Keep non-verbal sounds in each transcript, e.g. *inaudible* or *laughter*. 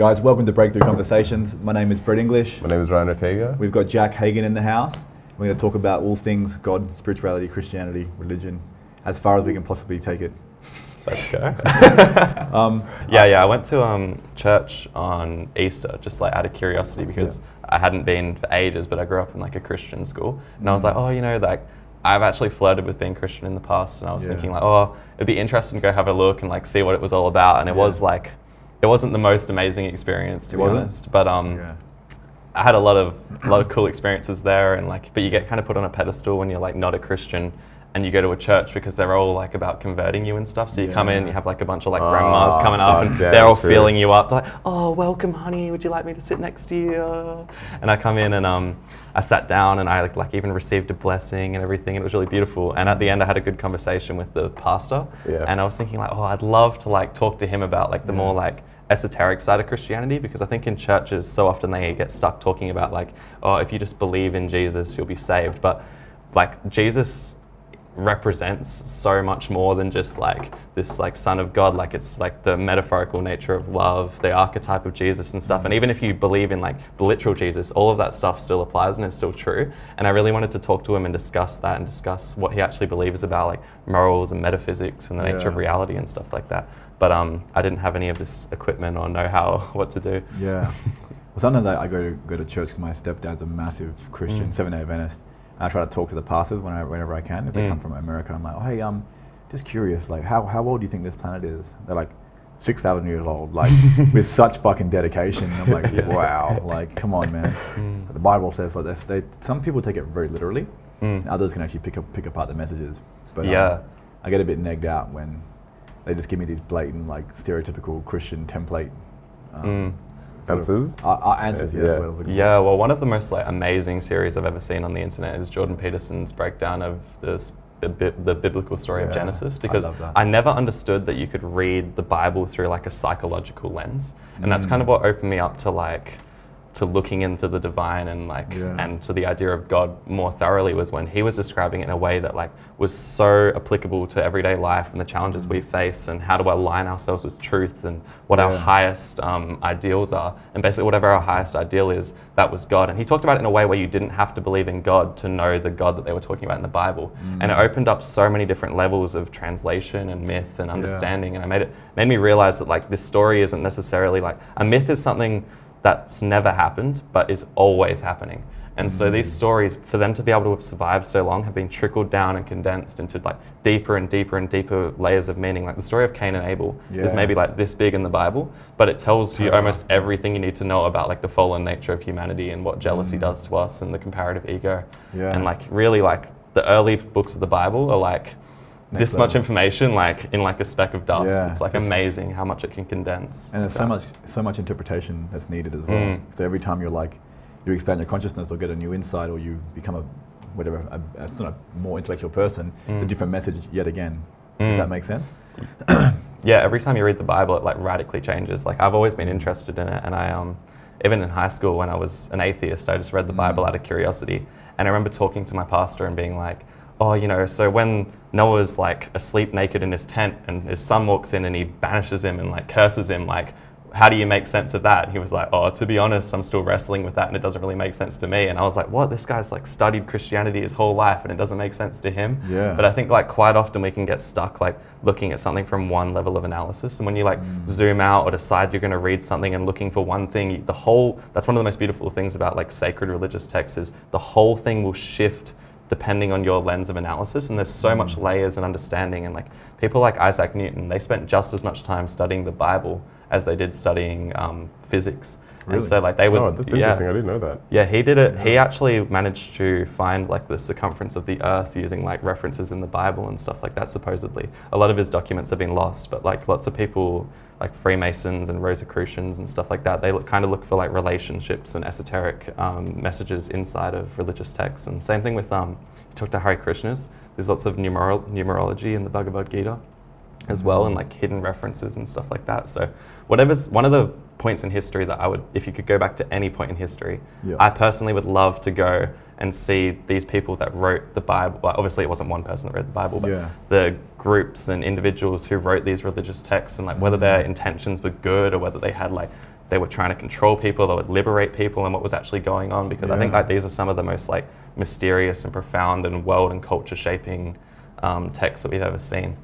Guys, welcome to Breakthrough Conversations. My name is Brett English. My name is Ryan Ortega. We've got Jack Hagan in the house. We're going to talk about all things God, spirituality, Christianity, religion, as far as we can possibly take it. Let's go. *laughs* um, yeah, yeah. I went to um, church on Easter just like out of curiosity because yeah. I hadn't been for ages, but I grew up in like a Christian school, and I was like, mm. oh, you know, like I've actually flirted with being Christian in the past, and I was yeah. thinking like, oh, it'd be interesting to go have a look and like see what it was all about, and it yeah. was like, it wasn't the most amazing experience to it be wasn't? honest, but um. I had a lot of a lot of cool experiences there, and like, but you get kind of put on a pedestal when you're like not a Christian, and you go to a church because they're all like about converting you and stuff. So you yeah. come in, you have like a bunch of like oh, grandmas coming up, and they're all true. feeling you up, like, "Oh, welcome, honey. Would you like me to sit next to you?" And I come in and um, I sat down and I like, like even received a blessing and everything. And it was really beautiful. And at the end, I had a good conversation with the pastor, yeah. and I was thinking like, "Oh, I'd love to like talk to him about like the yeah. more like." Esoteric side of Christianity because I think in churches so often they get stuck talking about like oh if you just believe in Jesus you'll be saved. But like Jesus represents so much more than just like this like son of god. Like it's like the metaphorical nature of love the archetype of jesus and stuff. And mm. even if you believe in like the literal jesus all of that stuff still applies and is still true. And i really wanted to talk to him and discuss that and discuss what he actually believes about like morals and metaphysics and the yeah. nature of reality and stuff like that but um, i didn't have any of this equipment or know how *laughs* what to do yeah *laughs* well sometimes i, I go to go to church because my stepdad's a massive christian mm. seven day adventist and I try to talk to the pastors whenever, whenever I can. If they mm. come from America, I'm like, oh, hey, um, just curious, like, how, how old do you think this planet is? They're like, 6,000 years old, like, *laughs* with such fucking dedication. I'm like, yeah. wow, like, come on, man. Mm. The Bible says like this. They, some people take it very literally, mm. others can actually pick, up, pick apart the messages. But yeah. Um, I get a bit negged out when they just give me these blatant, like, stereotypical Christian template um, mm answers. Uh, uh, answers, yes. Yeah. yeah. Well, one of the most like amazing series I've ever seen on the internet is Jordan Peterson's breakdown of this the, the biblical story yeah, of Genesis because I, I, never understood that you could read the Bible through like a psychological lens, and mm. that's kind of what opened me up to like to looking into the divine and like yeah. and to the idea of God more thoroughly was when he was describing it in a way that like was so applicable to everyday life and the challenges we face and how to align ourselves with truth and what yeah. our highest um, ideals are and basically whatever our highest ideal is that was God and he talked about it in a way where you didn't have to believe in God to know the God that they were talking about in the Bible mm. and it opened up so many different levels of translation and myth and understanding yeah. and I made it made me realize that like this story isn't necessarily like a myth is something that's never happened, but is always happening. And so these mm. stories, for them to be able to have survived so long, have been trickled down and condensed into like deeper and deeper and deeper layers of meaning. Like the story of Cain and Abel yeah. is maybe like this big in the Bible, but it tells you almost everything you need to know about like the fallen nature of humanity and what jealousy mm. does to us and the comparative ego. Yeah. And like really like the early books of the Bible are like this level. much information like in like a speck of dust. Yeah, it's like it's amazing how much it can condense. And there's so much so much interpretation that's needed as well. Mm. So every time you're like you expand your consciousness or get a new insight or you become a whatever a, a, a more intellectual person, mm. it's a mm. different message yet again. Mm. Does that make sense? *clears throat* yeah, every time you read the Bible, it like radically changes. Like I've always been interested in it, and I um even in high school when I was an atheist, I just read the Bible mm. out of curiosity. And I remember talking to my pastor and being like, oh, you know, so when Noah's like asleep naked in his tent and his son walks in and he banishes him and like curses him, like, how do you make sense of that? he was like, oh, to be honest, I'm still wrestling with that and it doesn't really make sense to me. And I was like, what? This guy's like studied Christianity his whole life and it doesn't make sense to him. Yeah. But I think like quite often we can get stuck like looking at something from one level of analysis. And when you like mm. zoom out or decide you're going to read something and looking for one thing, the whole, that's one of the most beautiful things about like sacred religious texts is the whole thing will shift depending on your lens of analysis. And there's so mm. much layers and understanding. And like people like Isaac Newton, they spent just as much time studying the Bible as they did studying um, physics. Really? And so like they would. Oh, that's interesting. I didn't know that. Yeah, he did it. He actually managed to find like the circumference of the Earth using like references in the Bible and stuff like that. Supposedly, a lot of his documents have been lost, but like lots of people like Freemasons and Rosicrucians and stuff like that, they look, kind of look for like relationships and esoteric um, messages inside of religious texts. And same thing with um, you talk to Hare Krishnas. There's lots of numerol- numerology in the Bhagavad Gita as well, and like hidden references and stuff like that. So, whatever's one of the points in history that I would, if you could go back to any point in history, yeah. I personally would love to go and see these people that wrote the Bible. Well, obviously, it wasn't one person that wrote the Bible, but yeah. the groups and individuals who wrote these religious texts, and like whether their intentions were good or whether they had like they were trying to control people, they would liberate people, and what was actually going on. Because I think like these are some of the most like mysterious and profound and world and culture shaping um, texts that we've ever seen.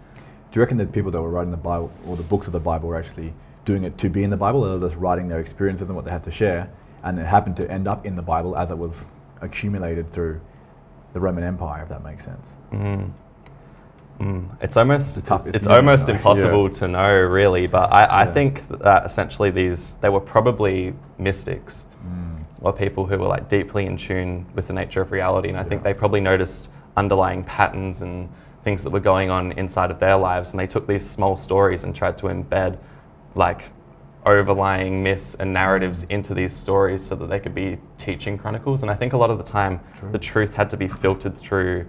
Do you reckon that people that were writing the Bible or the books of the Bible were actually doing it to be in the Bible, they're just writing their experiences and what they have to share, and it happened to end up in the Bible as it was accumulated through the Roman Empire, if that makes sense? Mm. Mm. It's almost It's tough. it's, It's almost know. impossible Yeah. to know really, but I, I Yeah. think that essentially these they were probably mystics Mm. or people who were like deeply in tune with the nature of reality, and I think they probably noticed underlying patterns and things that were going on inside of their lives, and they took these small stories and tried to embed like overlying myths and narratives Mm. into these stories so that they could be teaching chronicles. And I think a lot of the time, True. the truth had to be filtered through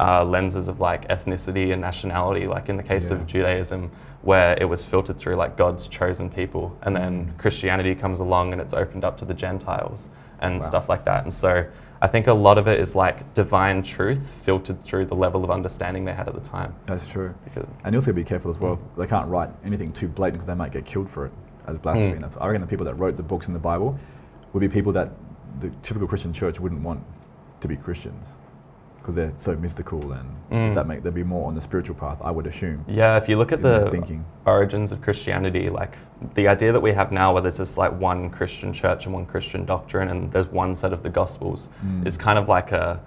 uh, lenses of like ethnicity and nationality, like in the case Yeah. of Judaism, where it was filtered through like God's chosen people. And then Mm. Christianity comes along and it's opened up to the Gentiles and Wow. stuff like that. And so I think a lot of it is like divine truth filtered through the level of understanding they had at the time. That's true. Because, And you also have to be careful as well. They can't write anything too blatant because they might get killed for it as blasphemy. Mm. I reckon the people that wrote the books in the Bible would be people that the typical Christian church wouldn't want to be Christians because they're so mystical and Mm. that make they'd be more on the spiritual path. I would assume. yeah, if you look at the thinking. origins of Christianity, like the idea that we have now, where there's just like one Christian church and one Christian doctrine, and there's one set of the Gospels, Mm. is kind of like a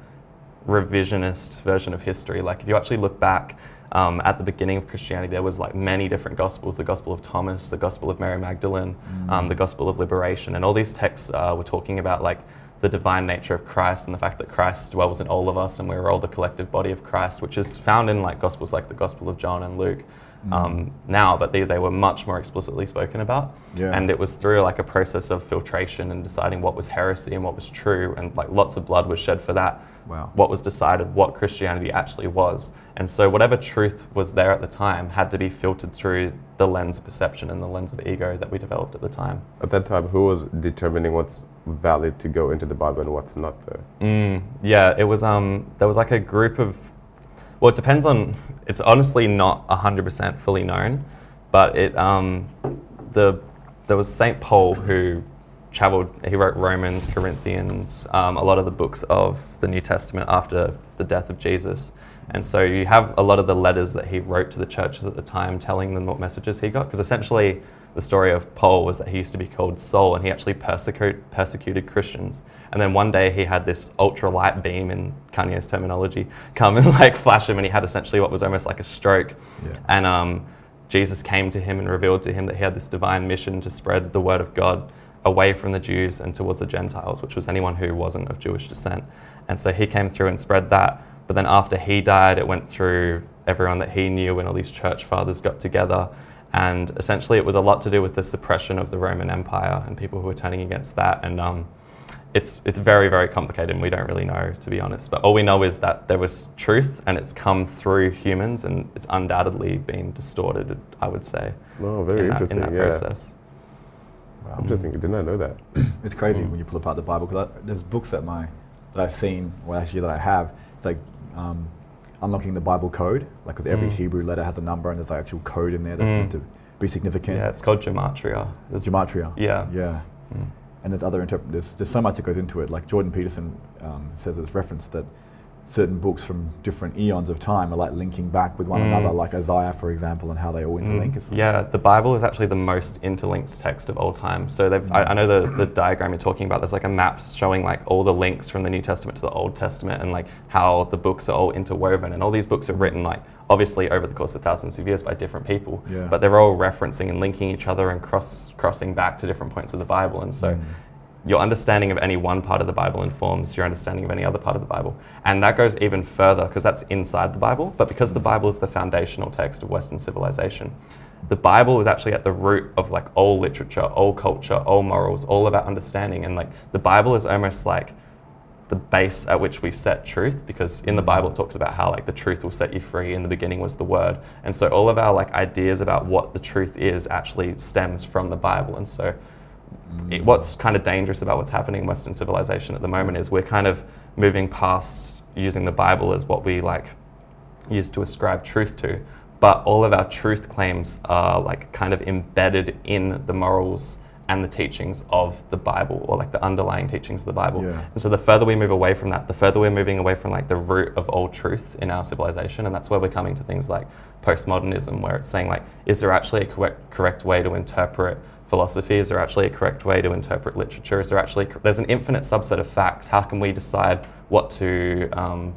revisionist version of history. Like if you actually look back um, at the beginning of Christianity, there was like many different Gospels: the Gospel of Thomas, the Gospel of Mary Magdalene, um, Mm. the Gospel of Liberation, and all these texts uh, were talking about like the divine nature of Christ and the fact that Christ dwells in all of us and we're all the collective body of Christ, which is found in like Gospels like the Gospel of John and Luke Mm. um, now, but they, they were much more explicitly spoken about. Yeah. And it was through like a process of filtration and deciding what was heresy and what was true, and like lots of blood was shed for that. Wow. What was decided what Christianity actually was. And so, whatever truth was there at the time had to be filtered through the lens of perception and the lens of ego that we developed at the time. At that time, who was determining what's valid to go into the Bible and what's not, though? Mm, yeah, it was. Um, there was like a group of. Well, it depends on. It's honestly not hundred percent fully known, but it. Um, the there was Saint Paul who traveled. He wrote Romans, Corinthians, um, a lot of the books of the New Testament after the death of Jesus, and so you have a lot of the letters that he wrote to the churches at the time, telling them what messages he got. Because essentially, the story of Paul was that he used to be called Saul, and he actually persecute, persecuted Christians. And then one day he had this ultra light beam, in Kanye's terminology, come and like flash him, and he had essentially what was almost like a stroke. Yeah. And um, Jesus came to him and revealed to him that he had this divine mission to spread the word of God away from the Jews and towards the Gentiles, which was anyone who wasn't of Jewish descent. And so he came through and spread that. But then after he died, it went through everyone that he knew, and all these church fathers got together. And essentially, it was a lot to do with the suppression of the Roman Empire and people who were turning against that. And um, it's it's very very complicated and we don't really know to be honest but all we know is that there was truth and it's come through humans and it's undoubtedly been distorted i would say Oh, very in that, interesting. in that yeah. process Wow. Interesting. I did not I know that. *clears throat* It's crazy Mm. when you pull apart the Bible because there's books that my that I've seen, or actually that I have. It's like um, unlocking the Bible code. Like with every Mm. Hebrew letter has a number, and there's like actual code in there that's Mm. meant to be significant. yeah it's called gematria There's- Gematria. yeah Yeah. Mm. And there's other interpret. There's, there's so much that goes into it. Like Jordan Peterson um, says, there's reference that certain books from different eons of time are like linking back with one Mm. another, like Isaiah, for example, and how they all interlink. Mm, Yeah, the Bible is actually the most interlinked text of all time. So they've, I, I know the, the diagram you're talking about. There's like a map showing like all the links from the New Testament to the Old Testament, and like how the books are all interwoven. And all these books are written like obviously over the course of thousands of years by different people, Yeah. but they're all referencing and linking each other and cross crossing back to different points of the Bible. And so Mm. Your understanding of any one part of the Bible informs your understanding of any other part of the Bible. And that goes even further because that's inside the Bible, but because the Bible is the foundational text of Western civilization, the Bible is actually at the root of like all literature, all culture, all morals, all about understanding. And like the Bible is almost like the base at which we set truth because in the Bible it talks about how like the truth will set you free in the beginning was the word and so all of our like ideas about what the truth is actually stems from the Bible and so it, what's kind of dangerous about what's happening in Western civilization at the moment is we're kind of moving past using the Bible as what we like use to ascribe truth to, but all of our truth claims are like kind of embedded in the morals and the teachings of the Bible or like the underlying teachings of the Bible. Yeah. And so the further we move away from that, the further we're moving away from like the root of all truth in our civilization. And that's where we're coming to things like postmodernism, where it's saying like, is there actually a correct, correct way to interpret philosophy? Is there actually a correct way to interpret literature? Is there actually, there's an infinite subset of facts. How can we decide what to um,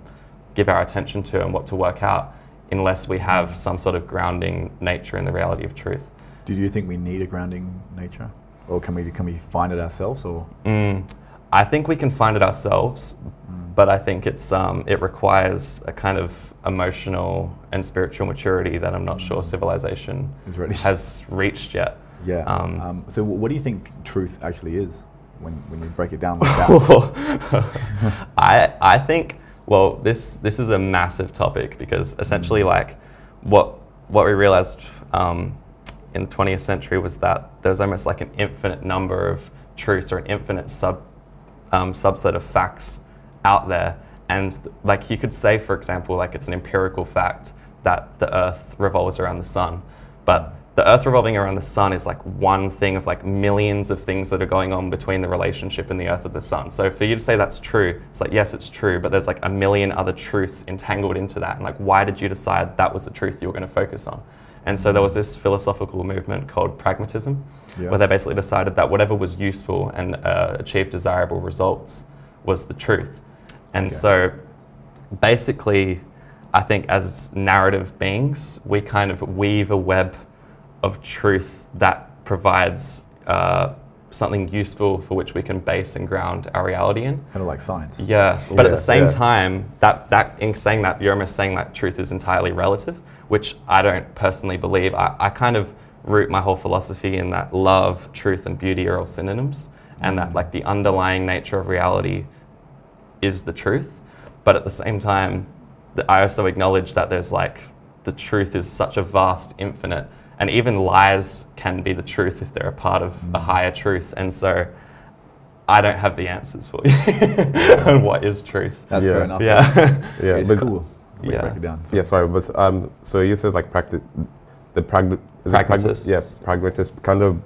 give our attention to and what to work out unless we have some sort of grounding nature in the reality of truth? Do you think we need a grounding nature? Or can we, can we find it ourselves or? Mm, I think we can find it ourselves, Mm. but I think it's um, it requires a kind of emotional and spiritual maturity that I'm not sure civilization has reached yet. Yeah. Um, Um, so, what do you think truth actually is when, when you break it down like that? *laughs* I I think well this this is a massive topic because essentially like what what we realized um, in the 20th century was that there's almost like an infinite number of truths or an infinite sub um, subset of facts out there and like you could say for example like it's an empirical fact that the earth revolves around the sun but the earth revolving around the sun is like one thing of like millions of things that are going on between the relationship and the earth and the sun so for you to say that's true it's like yes it's true but there's like a million other truths entangled into that and like why did you decide that was the truth you were going to focus on and so there was this philosophical movement called pragmatism Yeah. where they basically decided that whatever was useful and uh, achieved desirable results was the truth and Okay. so basically i think as narrative beings we kind of weave a web of truth that provides uh, something useful for which we can base and ground our reality in. kind of like science. Yeah, but at the same yeah. time, that, that in saying that, you're almost saying that truth is entirely relative, which I don't personally believe. I, I kind of root my whole philosophy in that love, truth, and beauty are all synonyms, and that like the underlying nature of reality is the truth. But at the same time, th- I also acknowledge that there's like the truth is such a vast, infinite, and even lies can be the truth if they're a part of a higher truth. And so I don't have the answers for you *laughs* on what is truth. That's Yeah. fair enough. Yeah. *laughs* Yeah, it's but- cool. the Yeah. break it down. So- Yeah, sorry, but um, so you said like practice, the pragma- is it pragma- Pragmatists. yes, pragmatists kind of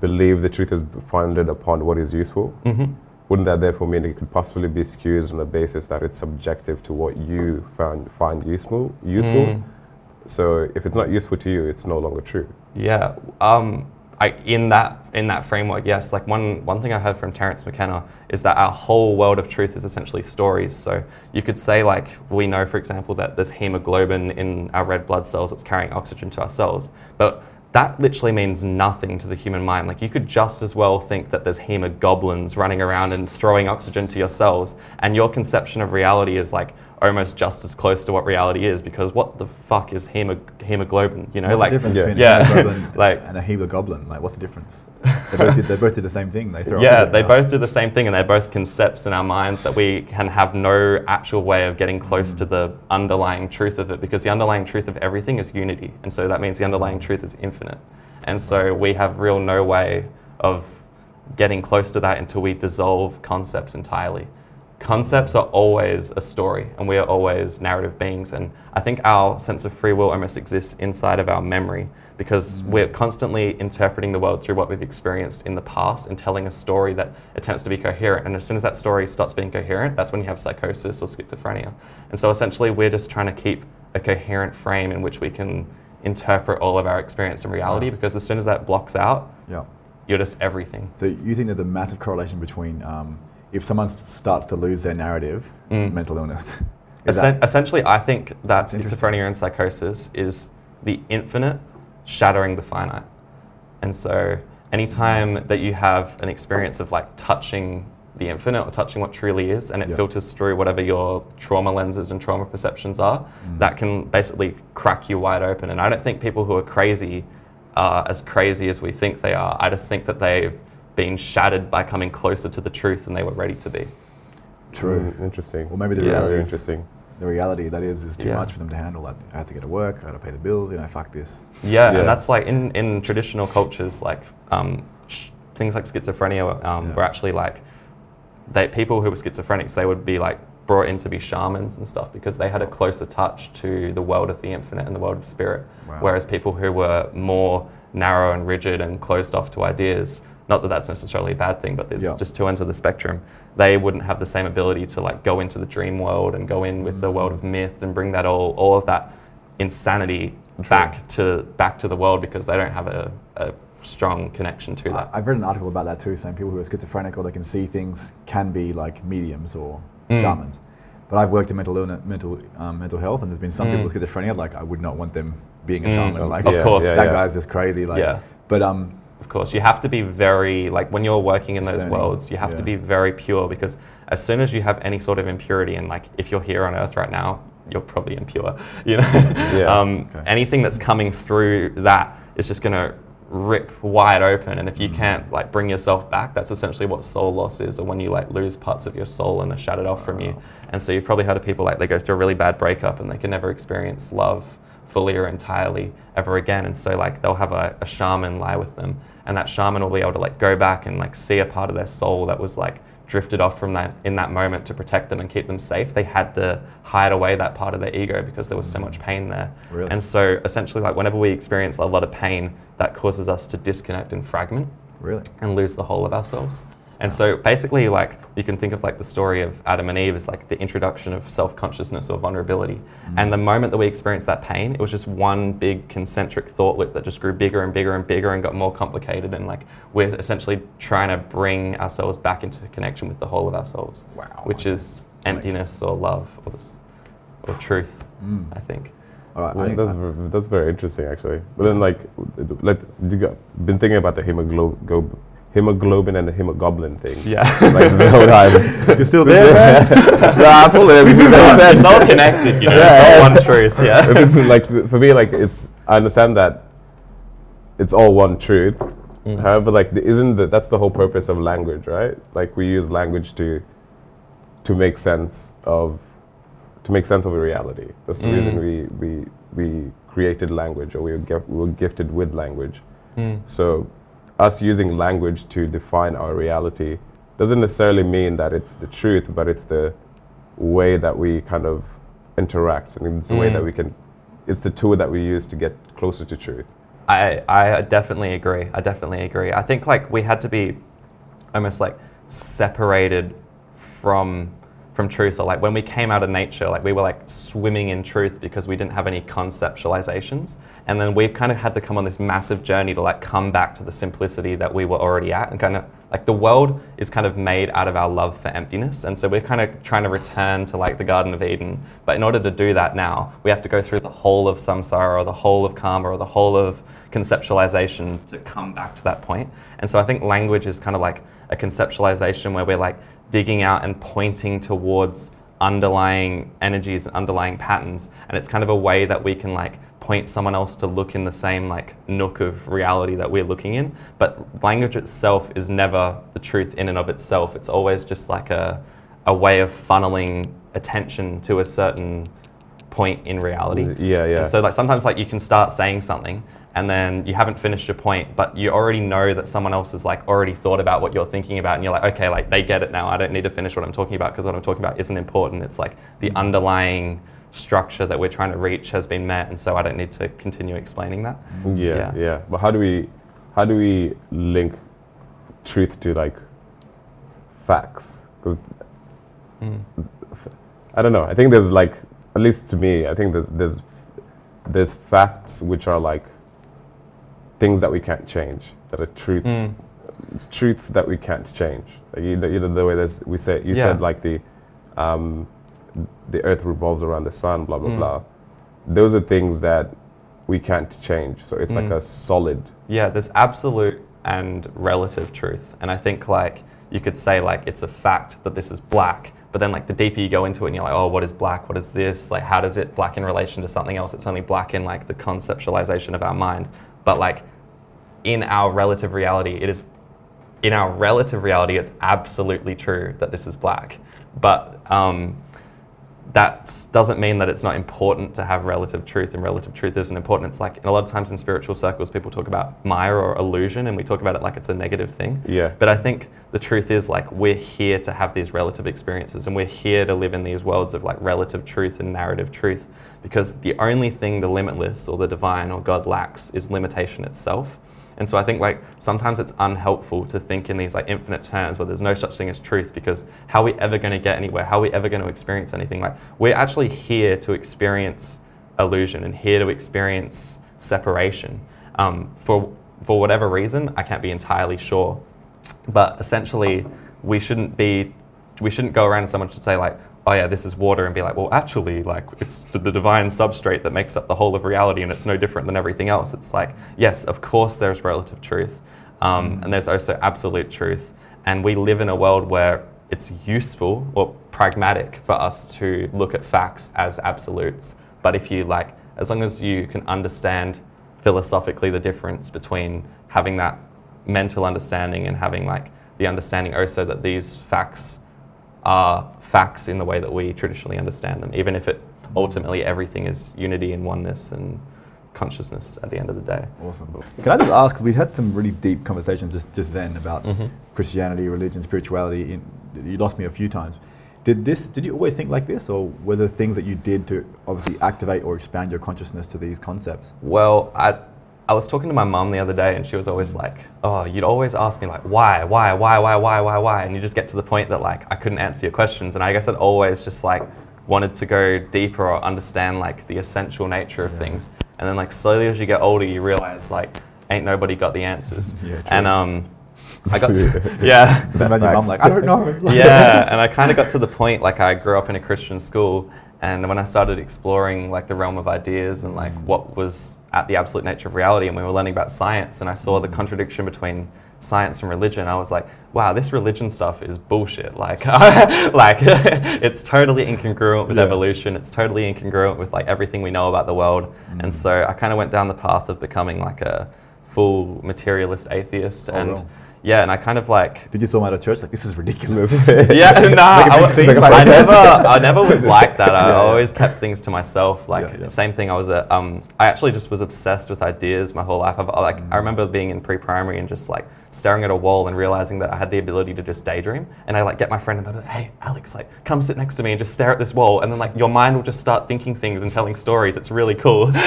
believe the truth is founded upon what is useful. hmm Wouldn't that therefore mean it could possibly be skewed on the basis that it's subjective to what you found find useful? Useful. Mm. So if it's not useful to you, it's no longer true. Yeah. Um, I, in that in that framework, yes. Like one one thing I heard from Terence McKenna is that our whole world of truth is essentially stories. So you could say like we know, for example, that there's hemoglobin in our red blood cells that's carrying oxygen to our cells, but that literally means nothing to the human mind. Like you could just as well think that there's hemogoblins running around and throwing oxygen to your cells, and your conception of reality is like almost just as close to what reality is because what the fuck is hemo- hemoglobin? You know, What's like the difference Yeah. between Yeah. a hemoglobin *laughs* Like- and a hemogoblin? Like, what's the difference? They both did, they both did the same thing. They throw yeah, they both do the same thing, and they're both concepts in our minds that we can have no actual way of getting close to mm. the underlying truth of it, because the underlying truth of everything is unity, and so that means the underlying truth is infinite, and so we have real no way of getting close to that until we dissolve concepts entirely. Concepts are always a story, and we are always narrative beings, and I think our sense of free will almost exists inside of our memory because we're constantly interpreting the world through what we've experienced in the past and telling a story that attempts to be coherent. And as soon as that story starts being coherent, that's when you have psychosis or schizophrenia. And so essentially, we're just trying to keep a coherent frame in which we can interpret all of our experience and reality Wow. because as soon as that blocks out, Yeah. you're just everything. So you think there's a massive correlation between um, if someone starts to lose their narrative, Mm. mental illness. *laughs* Essen- essentially, I think that schizophrenia and psychosis is the infinite shattering the finite. And so, anytime that you have an experience of like touching the infinite or touching what truly is, and it Yeah. filters through whatever your trauma lenses and trauma perceptions are, Mm. that can basically crack you wide open. And I don't think people who are crazy are as crazy as we think they are. I just think that they've been shattered by coming closer to the truth than they were ready to be. True. Mm, interesting. Well, maybe the Yeah. reality is, interesting. the reality that is is too Yeah. much for them to handle. Like, I have to go to work. I got to pay the bills. You know, fuck this. Yeah, Yeah. and that's like in, in traditional cultures, like um, sh- things like schizophrenia um, Yeah. were actually like they people who were schizophrenics they would be like brought in to be shamans and stuff because they had a closer touch to the world of the infinite and the world of spirit. Wow. Whereas people who were more narrow and rigid and closed off to ideas not that that's necessarily a bad thing, but there's Yeah. just two ends of the spectrum. They wouldn't have the same ability to like go into the dream world and go in with the world of myth and bring that all all of that insanity back to back to the world because they don't have a, a strong connection to that. I've read an article about that too, saying people who are schizophrenic or they can see things can be like mediums or Mm. shamans. But I've worked in mental illness, mental um, mental health, and there's been some Mm. people with schizophrenia. Like I would not want them being a Mm. shaman. Like Of course. that yeah. guy's just crazy. Like, Yeah. But um, Of course, you have to be very like when you're working in those worlds, you have to be very pure because as soon as you have any sort of impurity, and like if you're here on Earth right now, you're probably impure. *laughs* You know, Yeah. um, Okay. anything that's coming through that is just going to rip wide open. And if you can't like bring yourself back, that's essentially what soul loss is, or when you like lose parts of your soul and are shattered off from you. And so you've probably heard of people like they go through a really bad breakup and they can never experience love fully or entirely ever again. And so like they'll have a, a shaman lie with them, and that shaman will be able to like go back and like see a part of their soul that was like drifted off from that in that moment to protect them and keep them safe. They had to hide away that part of their ego because there was so much pain there. Really? And so essentially like whenever we experience a lot of pain, that causes us to disconnect and fragment really, and lose the whole of ourselves. And so basically, like you can think of like the story of Adam and Eve as like the introduction of self-consciousness or vulnerability. And the moment that we experienced that pain, it was just one big concentric thought loop that just grew bigger and bigger and bigger and got more complicated. And like we're essentially trying to bring ourselves back into connection with the whole of ourselves, Wow. which is Nice. emptiness or love or, this, or truth. Mm. I think. all right. Well, I- that's, I- that's very interesting, actually. But then, like, like you got, been thinking about the hemoglo- hemoglobin and the hemogoblin thing. Yeah. like the *laughs* whole time. You're still there, man? *laughs* yeah, I told everything that I it's all connected, you know. Yeah, it's all one truth. Yeah. It's like for me, like it's I understand that it's all one truth. Mm. However, like isn't the, that's the whole purpose of language, right? Like we use language to to make sense of to make sense of a reality. That's the Mm. reason we we we created language, or we were, we were gifted with language. Mm. So, us using language to define our reality doesn't necessarily mean that it's the truth, but it's the way that we kind of interact, and it's the way Mm. that we can. It's the tool that we use to get closer to truth. I, I definitely agree. I definitely agree. I think like we had to be almost like separated from from truth or like when we came out of nature like we were like swimming in truth because we didn't have any conceptualizations. And then we've kind of had to come on this massive journey to like come back to the simplicity that we were already at and kind of like the world is kind of made out of our love for emptiness. And so we're kind of trying to return to like the garden of eden. But in order to do that now we have to go through the whole of samsara or the whole of karma or the whole of conceptualization to come back to that point. And so i think language is kind of like a conceptualization where we're like digging out and pointing towards underlying energies and underlying patterns. And it's kind of a way that we can like point someone else to look in the same like nook of reality that we're looking in. But language itself is never the truth in and of itself. It's always just like a, a way of funneling attention to a certain point in reality. Yeah, yeah. and so like sometimes like you can start saying something and then you haven't finished your point, but you already know that someone else has like already thought about what you're thinking about, and you're like, okay, like they get it now. I don't need to finish what I'm talking about because what I'm talking about isn't important. It's like the underlying structure that we're trying to reach has been met, and so I don't need to continue explaining that. Yeah, Yeah. yeah, But how do we how do we link truth to like facts? Because Mm. I don't know. I think there's like at least to me, I think there's there's there's facts which are like things that we can't change that are truth Mm. truths that we can't change. Like, you know, you know the way there's we say you Yeah. said like the um, the earth revolves around the sun, blah blah Mm. blah. Those are things that we can't change. So it's like Mm. a solid. Yeah, there's absolute and relative truth. And I think like you could say like it's a fact that this is black, but then like the deeper you go into it and you're like, oh, what is black? What is this? Like how does it black in relation to something else? It's only black in like the conceptualization of our mind. But like in our relative reality, it is in our relative reality, it's absolutely true that this is black. But um, that doesn't mean that it's not important to have relative truth, and relative truth isn't important. It's like in a lot of times in spiritual circles, people talk about Maya or illusion, and we talk about it like it's a negative thing. Yeah. But I think the truth is like we're here to have these relative experiences, and we're here to live in these worlds of like relative truth and narrative truth, because the only thing the limitless or the divine or God lacks is limitation itself. And so I think like sometimes it's unhelpful to think in these like infinite terms where there's no such thing as truth because how are we ever going to get anywhere? How are we ever going to experience anything? Like we're actually here to experience illusion and here to experience separation. Um, for for whatever reason, I can't be entirely sure, but essentially we shouldn't be we shouldn't go around and someone should say like oh yeah, this is water, and be like, well, actually, like it's the, divine substrate that makes up the whole of reality, and it's no different than everything else. It's like, yes, of course, there's relative truth, um, and there's also absolute truth, and we live in a world where it's useful or pragmatic for us to look at facts as absolutes. But if you like, as long as you can understand philosophically the difference between having that mental understanding and having like the understanding also that these facts are facts in the way that we traditionally understand them, even if it ultimately everything is unity and oneness and consciousness at the end of the day. Awesome. Can I just ask? We had some really deep conversations just, just then about mm-hmm. Christianity, religion, spirituality. In, you lost me a few times. Did this? Did you always think like this, or were there things that you did to obviously activate or expand your consciousness to these concepts? Well, I I was talking to my mom the other day, and she was always like, "Oh, you'd always ask me like, why, why, why, why, why, why, why," and you just get to the point that like I couldn't answer your questions, and I guess I'd always just like wanted to go deeper or understand like the essential nature of yeah. things, and then like slowly as you get older, you realize like ain't nobody got the answers, *laughs* yeah, and um. I got *laughs* to, yeah. That's your mum like I don't know. *laughs* yeah, and I kind of got to the point like I grew up in a Christian school, and when I started exploring like the realm of ideas and like mm. what was at the absolute nature of reality and we were learning about science and I saw the contradiction between science and religion, I was like, wow, this religion stuff is bullshit. Like, *laughs* like *laughs* it's totally incongruent with yeah. evolution. It's totally incongruent with like everything we know about the world. Mm. And so I kind of went down the path of becoming like a full materialist atheist. Oh, and yeah, and I kind of like. Did you throw him out of church? Like this is ridiculous. *laughs* yeah, no, *laughs* nah, I, I, never, *laughs* I never was like that. I yeah. always kept things to myself. Like yeah, yeah. same thing. I was a, um, I actually just was obsessed with ideas my whole life. I've, like mm. I remember being in pre-primary and just like staring at a wall and realizing that I had the ability to just daydream. And I like get my friend and I'd be like, hey, Alex, like come sit next to me and just stare at this wall. And then like your mind will just start thinking things and telling stories. It's really cool. Jack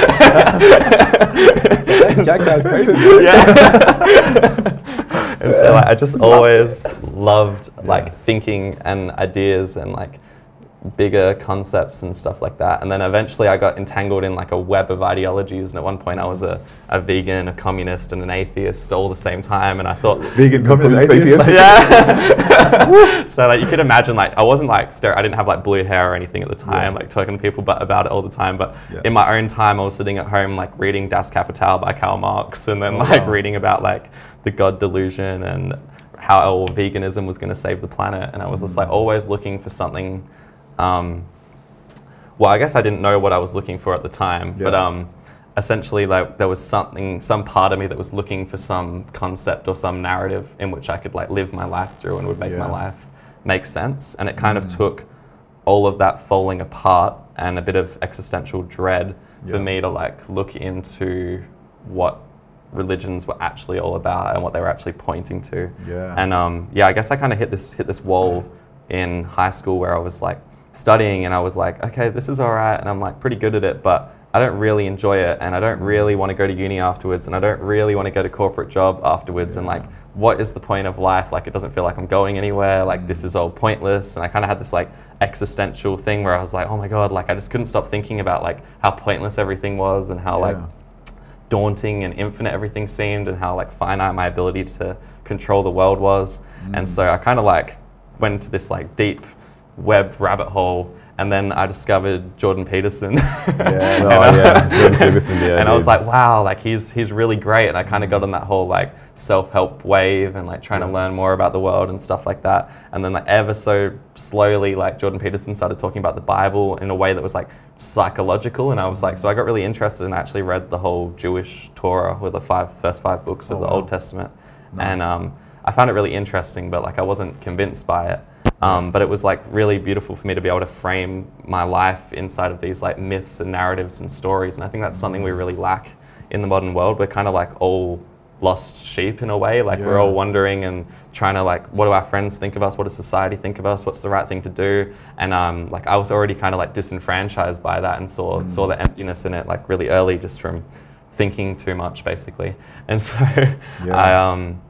guy's crazy. Yeah and so like, I just always loved like thinking and ideas and like bigger concepts and stuff like that. And then eventually I got entangled in like a web of ideologies. And at one point I was a, a vegan, a communist, and an atheist all the same time. And I thought *laughs* vegan, *laughs* communist, atheist. *laughs* yeah. so like you could imagine like I wasn't like I didn't have like blue hair or anything at the time, yeah. like talking to people but, about it all the time. But yeah. in my own time, I was sitting at home like reading Das Kapital by Karl Marx, and then oh, like wow. reading about like the God delusion and how veganism was going to save the planet. And I was just like mm. always looking for something um, well, I guess I didn't know what I was looking for at the time, yeah. but um, essentially, like there was something, some part of me that was looking for some concept or some narrative in which I could like live my life through and would make yeah. my life make sense. And it kind mm. of took all of that falling apart and a bit of existential dread yeah. for me to like look into what religions were actually all about and what they were actually pointing to. Yeah. And um, yeah, I guess I kind of hit this hit this wall in high school where I was like studying and I was like, okay, this is all right, and I'm like pretty good at it, but I don't really enjoy it, and I don't really want to go to uni afterwards, and I don't really want to get a corporate job afterwards, yeah. and like, what is the point of life? Like, it doesn't feel like I'm going anywhere. Like, this is all pointless, and I kind of had this like existential thing where I was like, oh my god, like I just couldn't stop thinking about like how pointless everything was, and how yeah. like daunting and infinite everything seemed, and how like finite my ability to control the world was, mm. and so I kind of like went into this like deep web rabbit hole and then I discovered Jordan Peterson. yeah, *laughs* oh, yeah, Jordan Peterson. Yeah, and I was like, wow, like he's he's really great. And I kind of got on that whole like self-help wave and like trying yeah. to learn more about the world and stuff like that. And then like ever so slowly, like Jordan Peterson started talking about the Bible in a way that was like psychological. And I was like, so I got really interested and actually read the whole Jewish Torah, or the five first five books of oh, the wow. Old Testament. Nice. And um, I found it really interesting, but like I wasn't convinced by it. Um, but it was like really beautiful for me to be able to frame my life inside of these like myths and narratives and stories. And I think that's something we really lack in the modern world. We're kind of like all lost sheep in a way. Like yeah. we're all wondering and trying to like, what do our friends think of us? What does society think of us? What's the right thing to do? And um, like I was already kind of like disenfranchised by that and saw mm. saw the emptiness in it like really early just from thinking too much, basically. *laughs* And so I um,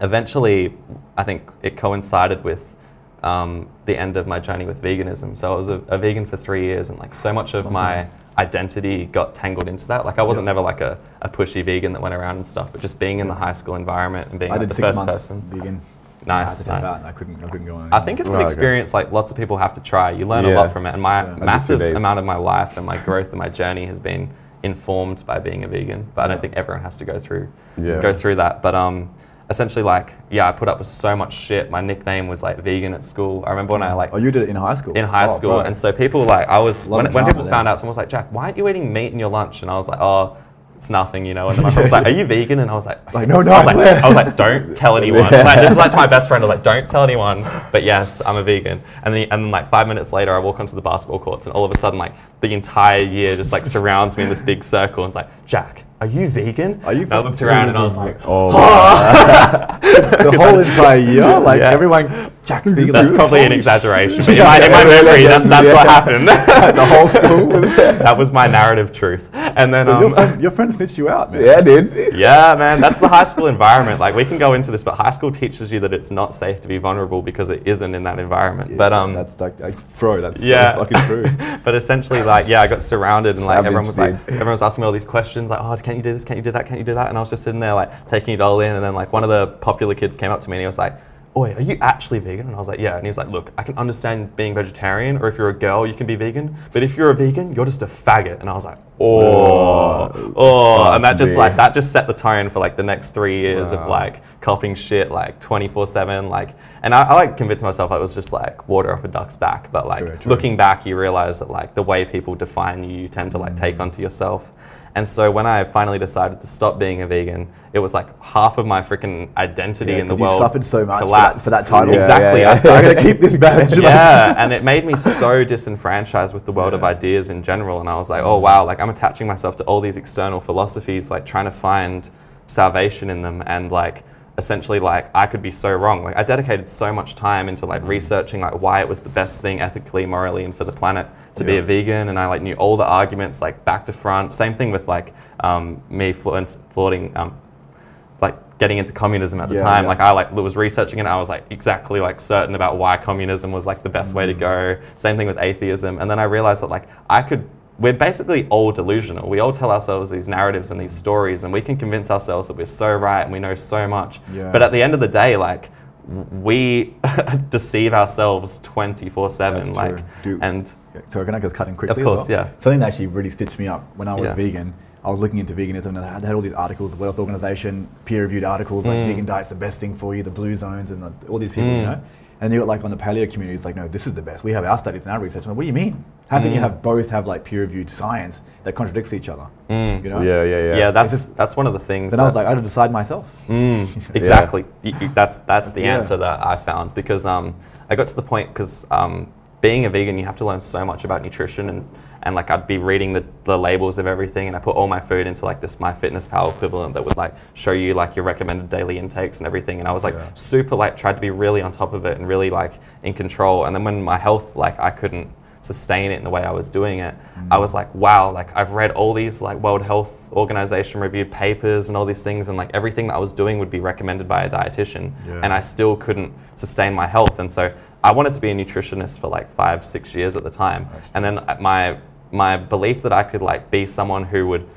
eventually, I think it coincided with um, the end of my journey with veganism. So I was a, a, vegan for three years, and like so much of my identity got tangled into that. Like I wasn't never like a, a pushy vegan that went around and stuff, but just being in the high school environment and being like, the first person. Vegan. Nice, I nice. I couldn't, I couldn't go on. I think it's an experience like lots of people have to try. You learn yeah. a lot from it, and my yeah. massive amount of my life and my growth and my journey has been informed by being a vegan. But. I don't think everyone has to go through go through that. But um, essentially like yeah i put up with so much shit my nickname was like vegan at school i remember when i like oh you did it in high school in high oh, school bro. and so people like i was when, when people found out someone was like jack why aren't you eating meat in your lunch and i was like oh it's nothing, you know. And then my friend was like, "Are you vegan?" And I was like, "Like, no, no." I was like, I was like "Don't tell *laughs* anyone." Like, this is like to my best friend. I was like, "Don't tell anyone." But yes, I'm a vegan. And then, and then like five minutes later, I walk onto the basketball courts, and all of a sudden, like the entire year just like surrounds me in this big circle, and it's like, "Jack, are you vegan?" Are you? And I looked around and I was like, "Oh." *laughs* the whole entire year, like yeah. everyone Jack's vegan. That's probably an exaggeration, but *laughs* in my, in my memory, that's, that's yeah. what happened. *laughs* the whole school. that was my narrative truth. And then um, your, friend, your friend snitched you out, man. Yeah, did. Yeah, man. That's the high school environment. Like we can go into this, but high school teaches you that it's not safe to be vulnerable because it isn't in that environment. Yeah, but um, that's like, like bro, that's yeah, so fucking true. but essentially, like, yeah, I got surrounded and like everyone was like, everyone was asking me all these questions, like, oh, can't you do this? Can't you do that? Can't you do that? And I was just sitting there like taking it all in, and then like one of the popular kids came up to me and he was like Oi, are you actually vegan? And I was like, yeah. And he was like, look, I can understand being vegetarian, or if you're a girl, you can be vegan. But if you're a vegan, you're just a faggot. And I was like, oh, oh. And that just like, that just set the tone for like the next three years wow. of like copying shit like 24 seven. Like, and I, I like convinced myself it was just like water off a duck's back. But like true, true. looking back, you realize that like the way people define you, you tend to like take mm. onto yourself. And so when I finally decided to stop being a vegan, it was like half of my freaking identity yeah, in the you world. suffered so much collapsed. For, that, for that title. Yeah, exactly. Yeah, I, *laughs* I gotta keep this badge. *laughs* yeah, and it made me so disenfranchised with the world of ideas in general. And I was like, oh wow, like I'm attaching myself to all these external philosophies, like trying to find salvation in them, and like essentially like I could be so wrong. Like I dedicated so much time into like mm. researching like why it was the best thing ethically, morally, and for the planet to yeah. be a vegan, and I like knew all the arguments like back to front. Same thing with like um, me flaunting, um, like getting into communism at the yeah, time. Yeah. Like I like was researching it, I was like exactly like certain about why communism was like the best mm. way to mm. go. Same thing with atheism, and then I realized that like I could we're basically all delusional. We all tell ourselves these narratives and these stories, and we can convince ourselves that we're so right and we know so much. But at the end of the day, like we *laughs* deceive ourselves twenty four seven. Like Do, and so can I just cut in quickly? Of course, well? yeah. Something that actually really stitched me up when I was yeah. vegan. I was looking into veganism and I had all these articles, the Wealth Organization, peer-reviewed articles mm. like vegan diet's the best thing for you, the blue zones, and the, all these people, mm. you know. And they were like on the paleo community, it's like, no, this is the best. We have our studies and our research. I'm like, what do you mean? How can you mm. have both have like peer-reviewed science that contradicts each other? Mm. You know? Yeah, yeah, yeah. Yeah, that's just, that's one of the things. Then I was like, I had to decide myself. Mm, *laughs* exactly. yeah. that's that's the yeah. answer that I found because um, I got to the point because um, being a vegan, you have to learn so much about nutrition and and like I'd be reading the, the labels of everything and I put all my food into like this MyFitnessPal equivalent that would like show you like your recommended daily intakes and everything and I was like yeah. super like tried to be really on top of it and really like in control and then when my health like I couldn't sustain it in the way I was doing it mm. I was like wow like I've read all these like World Health Organization reviewed papers and all these things and like everything that I was doing would be recommended by a dietitian yeah. and I still couldn't sustain my health and so I wanted to be a nutritionist for like five, six years at the time. And then my my belief that I could like be someone who would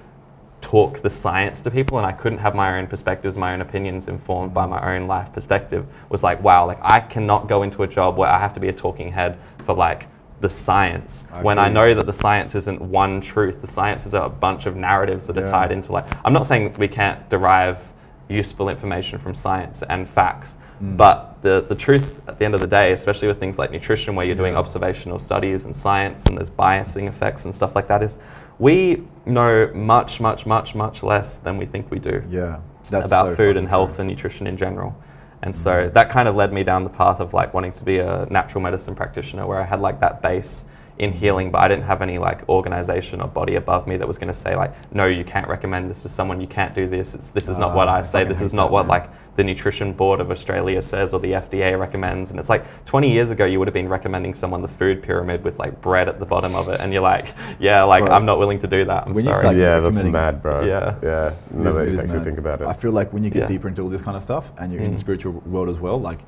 talk the science to people and I couldn't have my own perspectives, my own opinions informed by my own life perspective was like, wow, like I cannot go into a job where I have to be a talking head for like the science I when I know that the science isn't one truth. The science is a bunch of narratives that yeah. are tied into like I'm not saying we can't derive useful information from science and facts. Mm. But the, the truth at the end of the day, especially with things like nutrition, where you're doing observational studies and science and there's biasing effects and stuff like that, is we know much, much, much, much less than we think we do yeah, about so food and health and nutrition in general. And so mm. that kind of led me down the path of like wanting to be a natural medicine practitioner where I had like that base in healing, but I didn't have any like organization or body above me that was going to say like, no, you can't recommend this to someone. You can't do this. It's, this is not what Ah, I I say. fucking This is not that, what man. like the Nutrition Board of Australia says or the FDA recommends. And it's like 20 years ago, you would have been recommending someone the food pyramid with like bread at the bottom of it, and you're like, yeah, like Bro, I'm not willing to do that. I'm when sorry. start- yeah, that's mad, bro. Yeah. yeah. It Now is- that you actually mad. think about it. I feel like when you get Yeah. deeper into all this kind of stuff and you're in the Mm. spiritual world as well, like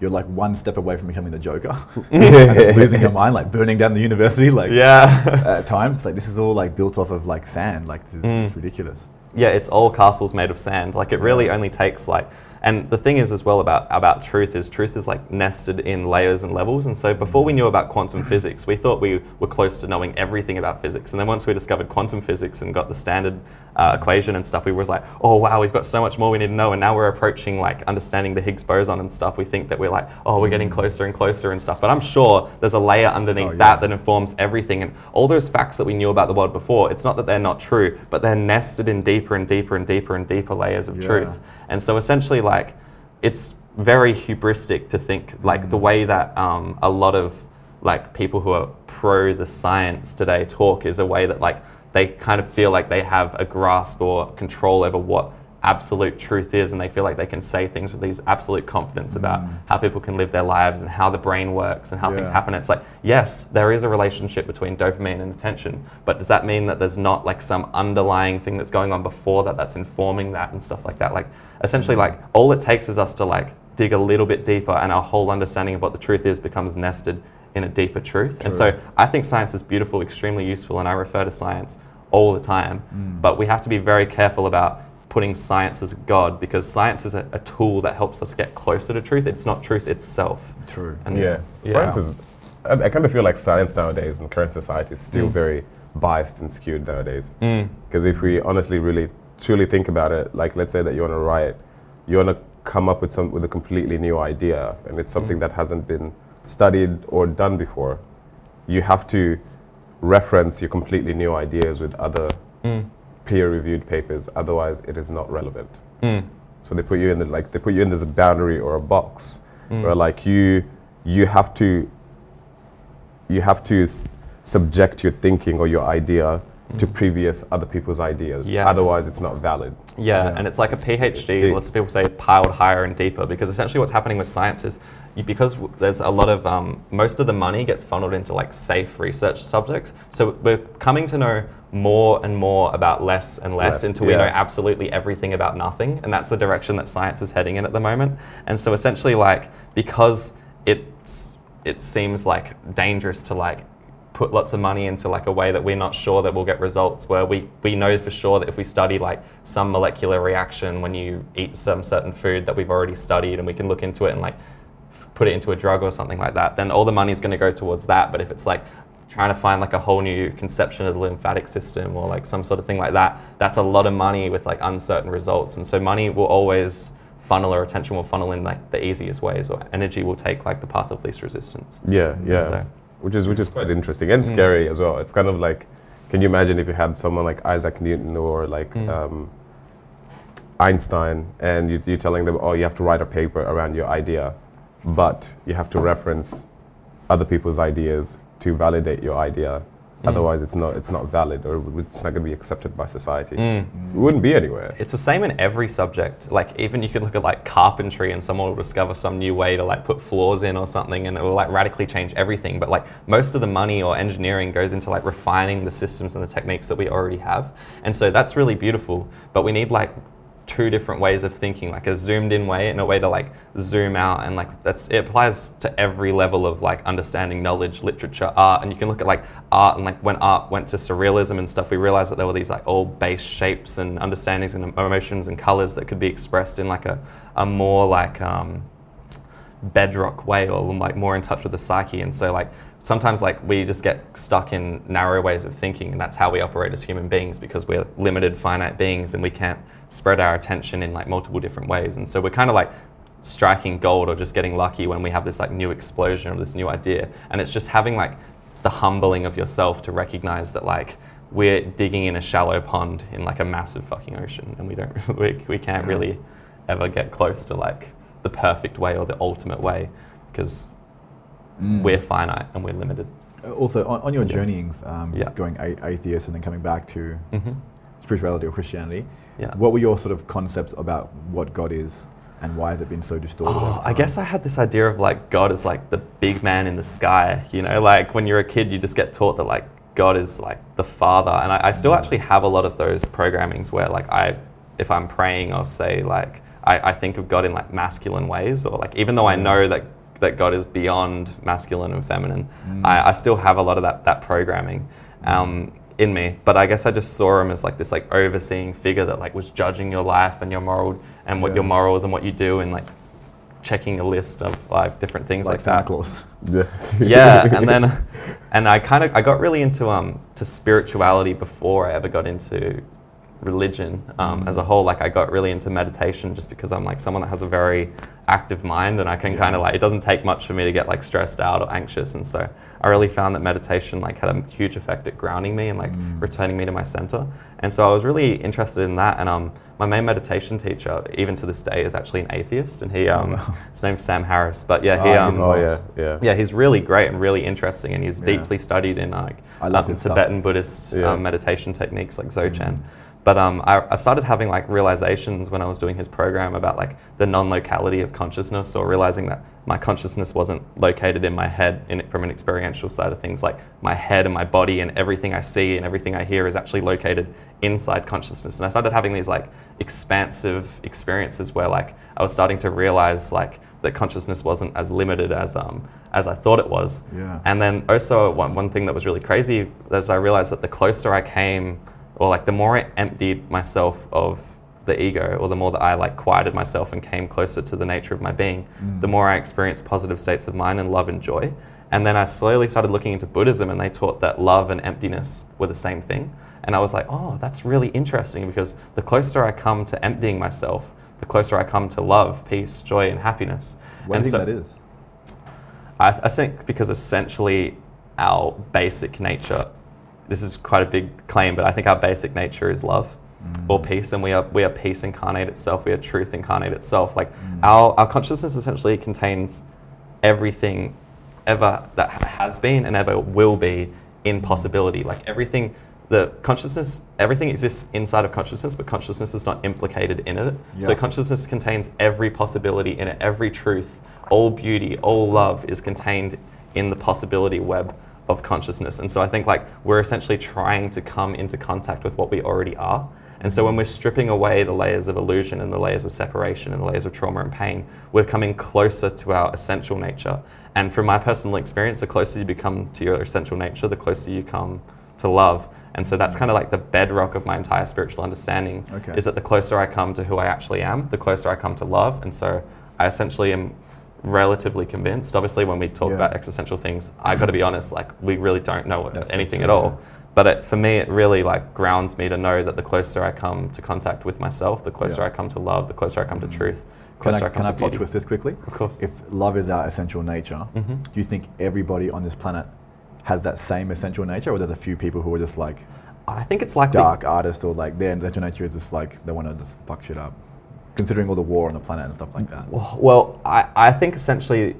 you're like one step away from becoming the Joker, *laughs* *laughs* and just losing *laughs* your mind, like burning down the university, like yeah. at times. It's like this is all like built off of like sand, like this is, Mm. it's ridiculous. yeah, it's all castles made of sand. Like it really only takes like, and the thing is as well about about truth is truth is like nested in layers and levels. And so before we knew about quantum physics, we thought we were close to knowing everything about physics. And then once we discovered quantum physics and got the standard uh, equation and stuff, we was like, oh wow, we've got so much more we need to know. And now we're approaching like understanding the Higgs boson and stuff. We think that we're like, oh, we're getting closer and closer and stuff. But I'm sure there's a layer underneath Oh, yeah. that that informs everything. And all those facts that we knew about the world before, it's not that they're not true, but they're nested in deeper and deeper and deeper and deeper layers of Yeah. truth. And so essentially, like, it's very hubristic to think, like, the way that um, a lot of like people who are pro the science today talk is a way that like they kind of feel like they have a grasp or control over what absolute truth is and they feel like they can say things with these absolute confidence about mm. how people can live their lives and how the brain works and how things happen. It's like yes there is a relationship between dopamine and attention but does that mean that there's not like some underlying thing that's going on before that that's informing that and stuff like that? Like essentially mm. like all it takes is us to like dig a little bit deeper and our whole understanding of what the truth is becomes nested in a deeper truth. And so i think science is beautiful extremely useful and i refer to science all the time mm. but we have to be very careful about putting science as god because science is a, a tool that helps us get closer to truth it's not truth itself True. And- Yeah, science is. I, I kind of feel like science nowadays in current society is still Mm. very biased and skewed nowadays. Mm. Because if we honestly, really, truly think about it, like let's say that you want to write, you want to come up with some with a completely new idea, and it's something Mm. that hasn't been studied or done before. You have to reference your completely new ideas with other Mm. Peer-reviewed papers. Otherwise, it is not relevant. Mm. So they put you in the like they put you in this boundary or a box Mm. where like you you have to you have to s- subject your thinking or your idea to previous other people's ideas. Yes. Otherwise, it's not valid. Yeah, Yeah. and it's like a PhD. Deep. Lots of people say piled higher and deeper because essentially what's happening with science is you, because w- there's a lot of um, most of the money gets funneled into like safe research subjects. So we're coming to know more and more about less and less, Less, until we know absolutely everything about nothing, and that's the direction that science is heading in at the moment. And so essentially, like because it's it seems like dangerous to like put lots of money into like a way that we're not sure that we'll get results where we, we know for sure that if we study like some molecular reaction when you eat some certain food that we've already studied and we can look into it and like put it into a drug or something like that then all the money is going to go towards that. But if it's like trying to find like a whole new conception of the lymphatic system or like some sort of thing like that that's a lot of money with like uncertain results. And so money will always funnel or attention will funnel in like the easiest ways or energy will take like the path of least resistance. Yeah, yeah. So- Which is which is quite interesting and scary as well. It's kind of like, can you imagine if you had someone like Isaac Newton or like Mm. um, Einstein, and you, you're telling them, oh, you have to write a paper around your idea, but you have to reference other people's ideas to validate your idea. Mm. Otherwise, it's not it's not valid or it's not going to be accepted by society. Mm. It wouldn't be anywhere. It's the same in every subject. Like even you could look at like carpentry and someone will discover some new way to like put floors in or something and it will like radically change everything. But like most of the money or engineering goes into like refining the systems and the techniques that we already have. And so that's really beautiful. But we need like two different ways of thinking, like a zoomed in way and a way to like zoom out and like that's it applies to every level of like understanding knowledge, literature, art. And you can look at like art and like when art went to surrealism and stuff, we realized that there were these like all base shapes and understandings and emotions and colors that could be expressed in like a, a more like um, bedrock way or like more in touch with the psyche and so like sometimes like we just get stuck in narrow ways of thinking and that's how we operate as human beings because we're limited finite beings and we can't spread our attention in like multiple different ways. And so we're kind of like striking gold or just getting lucky when we have this like new explosion of this new idea. And it's just having like the humbling of yourself to recognize that like we're digging in a shallow pond in like a massive fucking ocean and we don't *laughs* we, we can't really ever get close to like the perfect way or the ultimate way because Mm. we're finite and we're limited. Uh, Also, on, on your Yeah. journeyings, um, Yeah. going a- atheist and then coming back to hmm spirituality or Christianity, Yeah. what were your sort of concepts about what God is and why has it been so distorted? Oh, I guess I had this idea of like God is like the big man in the sky. You know, like when you're a kid, you just get taught that like God is like the father. And I, I still actually have a lot of those programmings where like I, if I'm praying, I'll say like I, I think of God in like masculine ways, or like even though I know that that God is beyond masculine and feminine, I, I still have a lot of that that programming. Um, in me, but I guess I just saw him as like this like overseeing figure that like was judging your life and your moral and what Yeah. your morals and what you do and like checking a list of like different things like like, Santa that. Claus. Yeah. *laughs* Yeah, and then and I kind of I got really into um to spirituality before I ever got into religion um, as a whole. Like I got really into meditation just because I'm like someone that has a very active mind and I can Yeah. kind of like it doesn't take much for me to get like stressed out or anxious and so I really found that meditation like had a huge effect at grounding me and like returning me to my center. And so I was really interested in that and um my main meditation teacher even to this day is actually an atheist and he um wow. *laughs* his name's Sam Harris but yeah he Oh, um Oh yeah, yeah. yeah, he's really great and really interesting, and he's Yeah. deeply studied in like um, his stuff. Tibetan Buddhist um, meditation techniques like Dzogchen. Mm. But um, I, I started having like realizations when I was doing his program about like the non-locality of consciousness, or realizing that my consciousness wasn't located in my head in it from an experiential side of things. Like my head and my body and everything I see and everything I hear is actually located inside consciousness. And I started having these like expansive experiences where like I was starting to realize like that consciousness wasn't as limited as um as I thought it was. Yeah. And then also one, one thing that was really crazy is I realized that the closer I came, or like the more I emptied myself of the ego, or the more that I like quieted myself and came closer to the nature of my being, the mm. more I experienced positive states of mind and love and joy. And then I slowly started looking into Buddhism, and they taught that love and emptiness were the same thing. And I was like, oh, that's really interesting because the closer I come to emptying myself, the closer I come to love, peace, joy, and happiness. What and do you think so- that is? I, I think because essentially our basic nature, this is quite a big claim, but I think our basic nature is love mm. or peace, and we are we are peace incarnate itself. We are truth incarnate itself. Like mm. our our consciousness essentially contains everything ever that has been and ever will be in mm. possibility. Like everything, the consciousness, everything exists inside of consciousness, but consciousness is not implicated in it. So consciousness contains every possibility in it, every truth, all beauty, all love is contained in the possibility web of consciousness. And so I think like we're essentially trying to come into contact with what we already are. And so when we're stripping away the layers of illusion and the layers of separation and the layers of trauma and pain, we're coming closer to our essential nature. And from my personal experience, the closer you become to your essential nature, the closer you come to love. And so that's mm. kind of like the bedrock of my entire spiritual understanding Okay. is that the closer I come to who I actually am, the closer I come to love. And so I essentially am relatively convinced. Obviously, when we talk Yeah. about existential things, I got to be honest, like we really don't know That's- anything at all. But it, for me, it really like grounds me to know that the closer I come to contact with myself, the closer Yeah. I come to love, the closer I come to truth, Can I, I, can I plot twist this quickly? Of course. If love is our essential nature, Mhm. do you think everybody on this planet has that same essential nature, or there's a few people who are just like I think it's like dark artists, or like their essential nature is just like they want to just fuck shit up, considering all the war on the planet and stuff like that? Well, I, I think essentially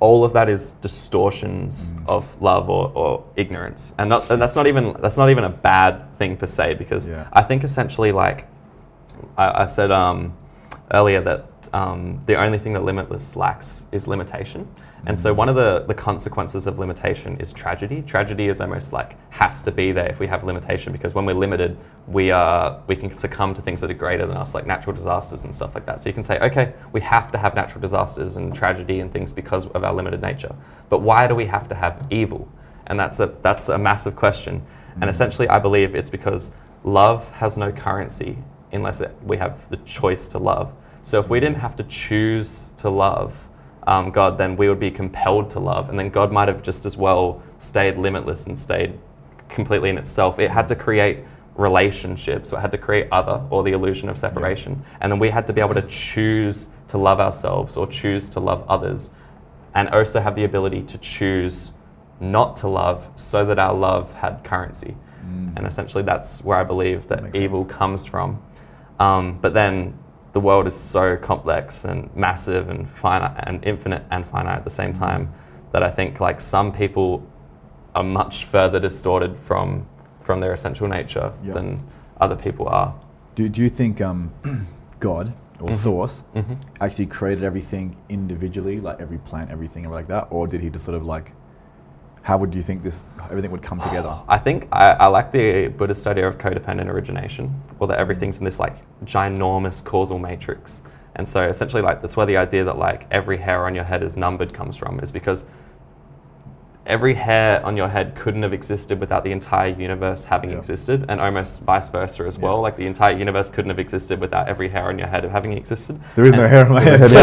all of that is distortions Mm. of love or, or ignorance, and, not, and that's not even that's not even a bad thing per se because Yeah. I think essentially like I, I said um, earlier that um, the only thing that limitless lacks is limitation. And so one of the, the consequences of limitation is tragedy. Tragedy is almost like has to be there if we have limitation because when we're limited, we are we can succumb to things that are greater than us, like natural disasters and stuff like that. So you can say, okay, we have to have natural disasters and tragedy and things because of our limited nature. But why do we have to have evil? And that's a that's a massive question. And mm. essentially, I believe it's because love has no currency unless it, we have the choice to love. So if we didn't have to choose to love um, God, then we would be compelled to love. And then God might have just as well stayed limitless and stayed completely in itself. It had to create relationships, or it had to create other, or the illusion of separation. And then we had to be able to choose to love ourselves or choose to love others, and also have the ability to choose not to love so that our love had currency. And essentially, that's where I believe that Makes evil comes from. Um, but then the world is so complex and massive and finite and infinite and finite at the same time that I think like some people are much further distorted from from their essential nature Yeah. than other people are. Do, do you think um, *clears throat* God or Mhm. Source hmm actually created everything individually, like every plant, everything like that, or did he just sort of like? How would you think this everything would come together? *sighs* I think I, I like the Buddhist idea of codependent origination, or that everything's in this like ginormous causal matrix. And so essentially, like that's where the idea that like every hair on your head is numbered comes from, is because every hair on your head couldn't have existed without the entire universe having Yeah. existed, and almost vice versa as Yeah. well. Like the entire universe couldn't have existed without every hair on your head having existed. There is no hair on my *laughs* head. okay,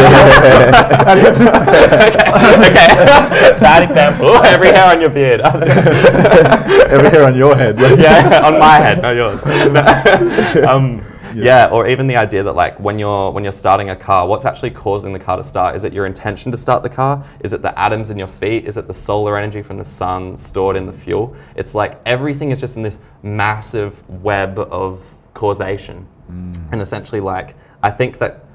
*laughs* bad example. *laughs* Every hair on your beard. every hair on your head. yeah, on my head, not yours. um, Yeah. Yeah. or even the idea that like when you're when you're starting a car, what's actually causing the car to start? Is it your intention to start the car? Is it the atoms in your feet? Is it the solar energy from the sun stored in the fuel? It's like everything is just in this massive web of causation, mm. and essentially like I think that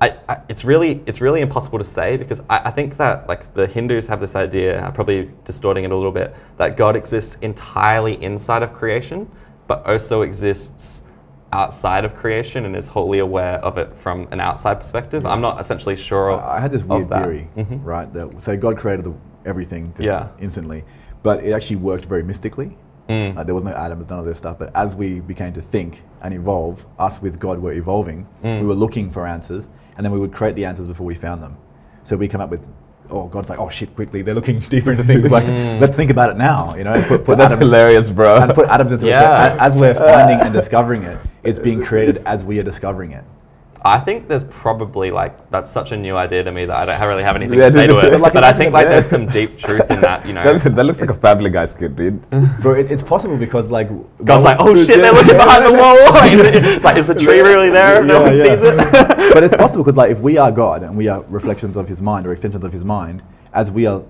I, I, it's really it's really impossible to say because I, I think that like the Hindus have this idea, I'm probably distorting it a little bit, that God exists entirely inside of creation, but also exists outside of creation and is wholly aware of it from an outside perspective. I'm not essentially sure. I I had this weird theory, Mhm. right? That so God created the, everything just Yeah. instantly, but it actually worked very mystically. Mm. Like there was no atoms, none of this stuff. But as we began to think and evolve, us with God were evolving. Mm. We were looking for answers, and then we would create the answers before we found them. So we come up with, oh, God's like, oh shit, quickly, they're looking *laughs* deeper into things. Like, Mm. let's think about it now. You know, and put, put That's hilarious, bro. and put atoms into it. Yeah. a- as we're finding *laughs* and discovering it, it's being created as we are discovering it. I think there's probably like that's such a new idea to me that I don't really have anything Yeah, to say to dude, it. *laughs* like but I think like there's some deep truth in that, you *laughs* know. that, that looks like a Family Guy skit, dude. So it, it's possible because like God's like, oh shit, they're looking behind the wall. *laughs* Is it- it's like, is the tree really there? No one yeah. sees it. but it's possible because like if we are God and we are reflections of His mind or extensions of His mind, as we are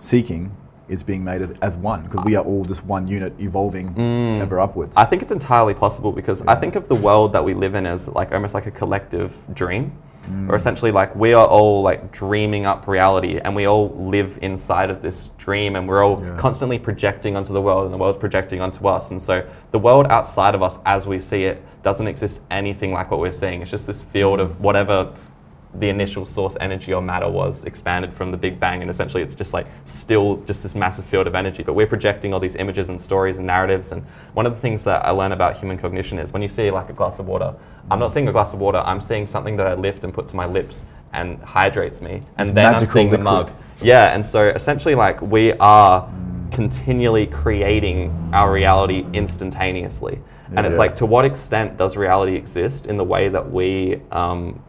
seeking, it's being made as, as one because we are all just one unit evolving mm. ever upwards. I think it's entirely possible because I think of the world that we live in as like almost like a collective dream. Mm. Or essentially like we are all like dreaming up reality and we all live inside of this dream and we're all Yeah. constantly projecting onto the world and the world's projecting onto us. And so the world outside of us as we see it doesn't exist anything like what we're seeing. It's just this field mm. of whatever the initial source energy or matter was expanded from the Big Bang, and essentially it's just like still just this massive field of energy. But we're projecting all these images and stories and narratives. And one of the things that I learn about human cognition is when you see like a glass of water, I'm not seeing a glass of water. I'm seeing something that I lift and put to my lips and hydrates me, and It's then I'm seeing the mug. Yeah, and so essentially like we are continually creating our reality instantaneously. And it's Yeah. like, to what extent does reality exist in the way that we um,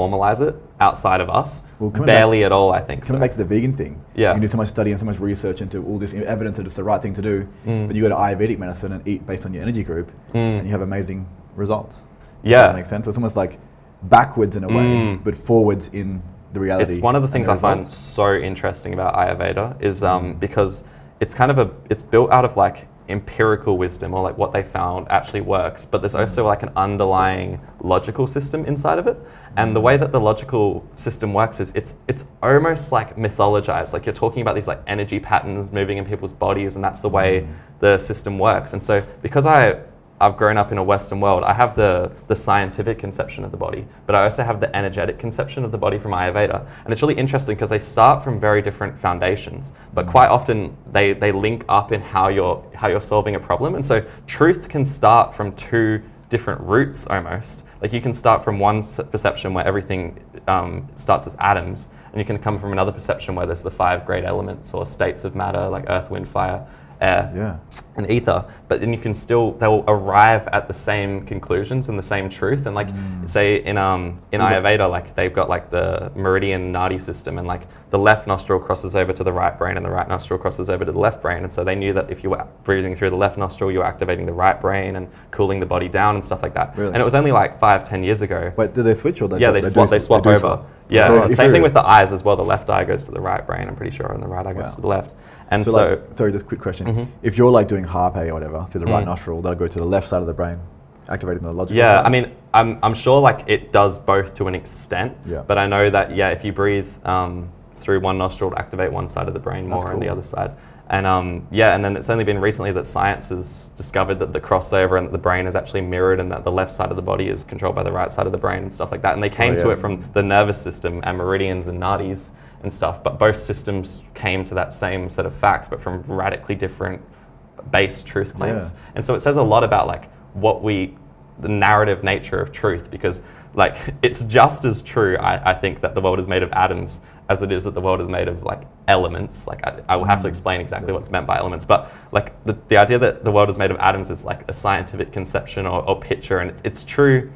formalize it outside of us? Well, Barely at all, I think. Coming So. back to the vegan thing, Yeah. you can do so much study and so much research into all this evidence that it's the right thing to do, Mm. but you go to Ayurvedic medicine and eat based on your energy group, Mm. and you have amazing results. Does Yeah. that makes sense. It's almost like backwards in a way, Mm. but forwards in the reality. It's one of the things I find so interesting about Ayurveda is um, because it's kind of a it's built out of like empirical wisdom or like what they found actually works, but there's also like an underlying logical system inside of it. And the way that the logical system works is it's it's almost like mythologized. Like you're talking about these like energy patterns moving in people's bodies, and that's the way mm. the system works. And so because I I've grown up in a Western world. I have the, the scientific conception of the body, but I also have the energetic conception of the body from Ayurveda. And it's really interesting because they start from very different foundations, but quite often they, they link up in how you're, how you're solving a problem. And so truth can start from two different roots almost. Like you can start from one perception where everything um, starts as atoms, and you can come from another perception where there's the five great elements or states of matter like earth, wind, fire, air Yeah. and ether, but then you can still they'll arrive at the same conclusions and the same truth. And like say in um in. Ayurveda, like they've got like the meridian nadi system, and like the left nostril crosses over to the right brain, and the right nostril crosses over to the left brain. And so they knew that if you were breathing through the left nostril, you were activating the right brain and cooling the body down and stuff like that. Really? And it was only like five ten years ago. Wait, do they switch or they Yeah, they, do swap. They swap do over. swap? Yeah, So same thing with the eyes as well. The left eye goes to the right brain. I'm pretty sure, and the right eye goes Wow. to the left. And So, so, like, sorry, just a quick question. Mhm. If you're like doing harpe or whatever through the right Mm. nostril, that'll go to the left side of the brain, activating the logical. Yeah, side. I mean, I'm, I'm sure like it does both to an extent. Yeah. But I know that yeah, if you breathe um, through one nostril, to activate one side of the brain more, and the other side. And um, yeah, and then it's only been recently that science has discovered that the crossover and that the brain is actually mirrored and that the left side of the body is controlled by the right side of the brain and stuff like that. And they came Oh, to it from the nervous system and meridians and nadis and stuff. But both systems came to that same set of facts, but from radically different base truth claims. Yeah. And so it says a lot about like what we, the narrative nature of truth, because like *laughs* it's just as true, I, I think, that the world is made of atoms as it is that the world is made of like elements. Like I, I will have to mm. explain exactly what's meant by elements, but like the, the idea that the world is made of atoms is like a scientific conception or, or picture, and it's, it's true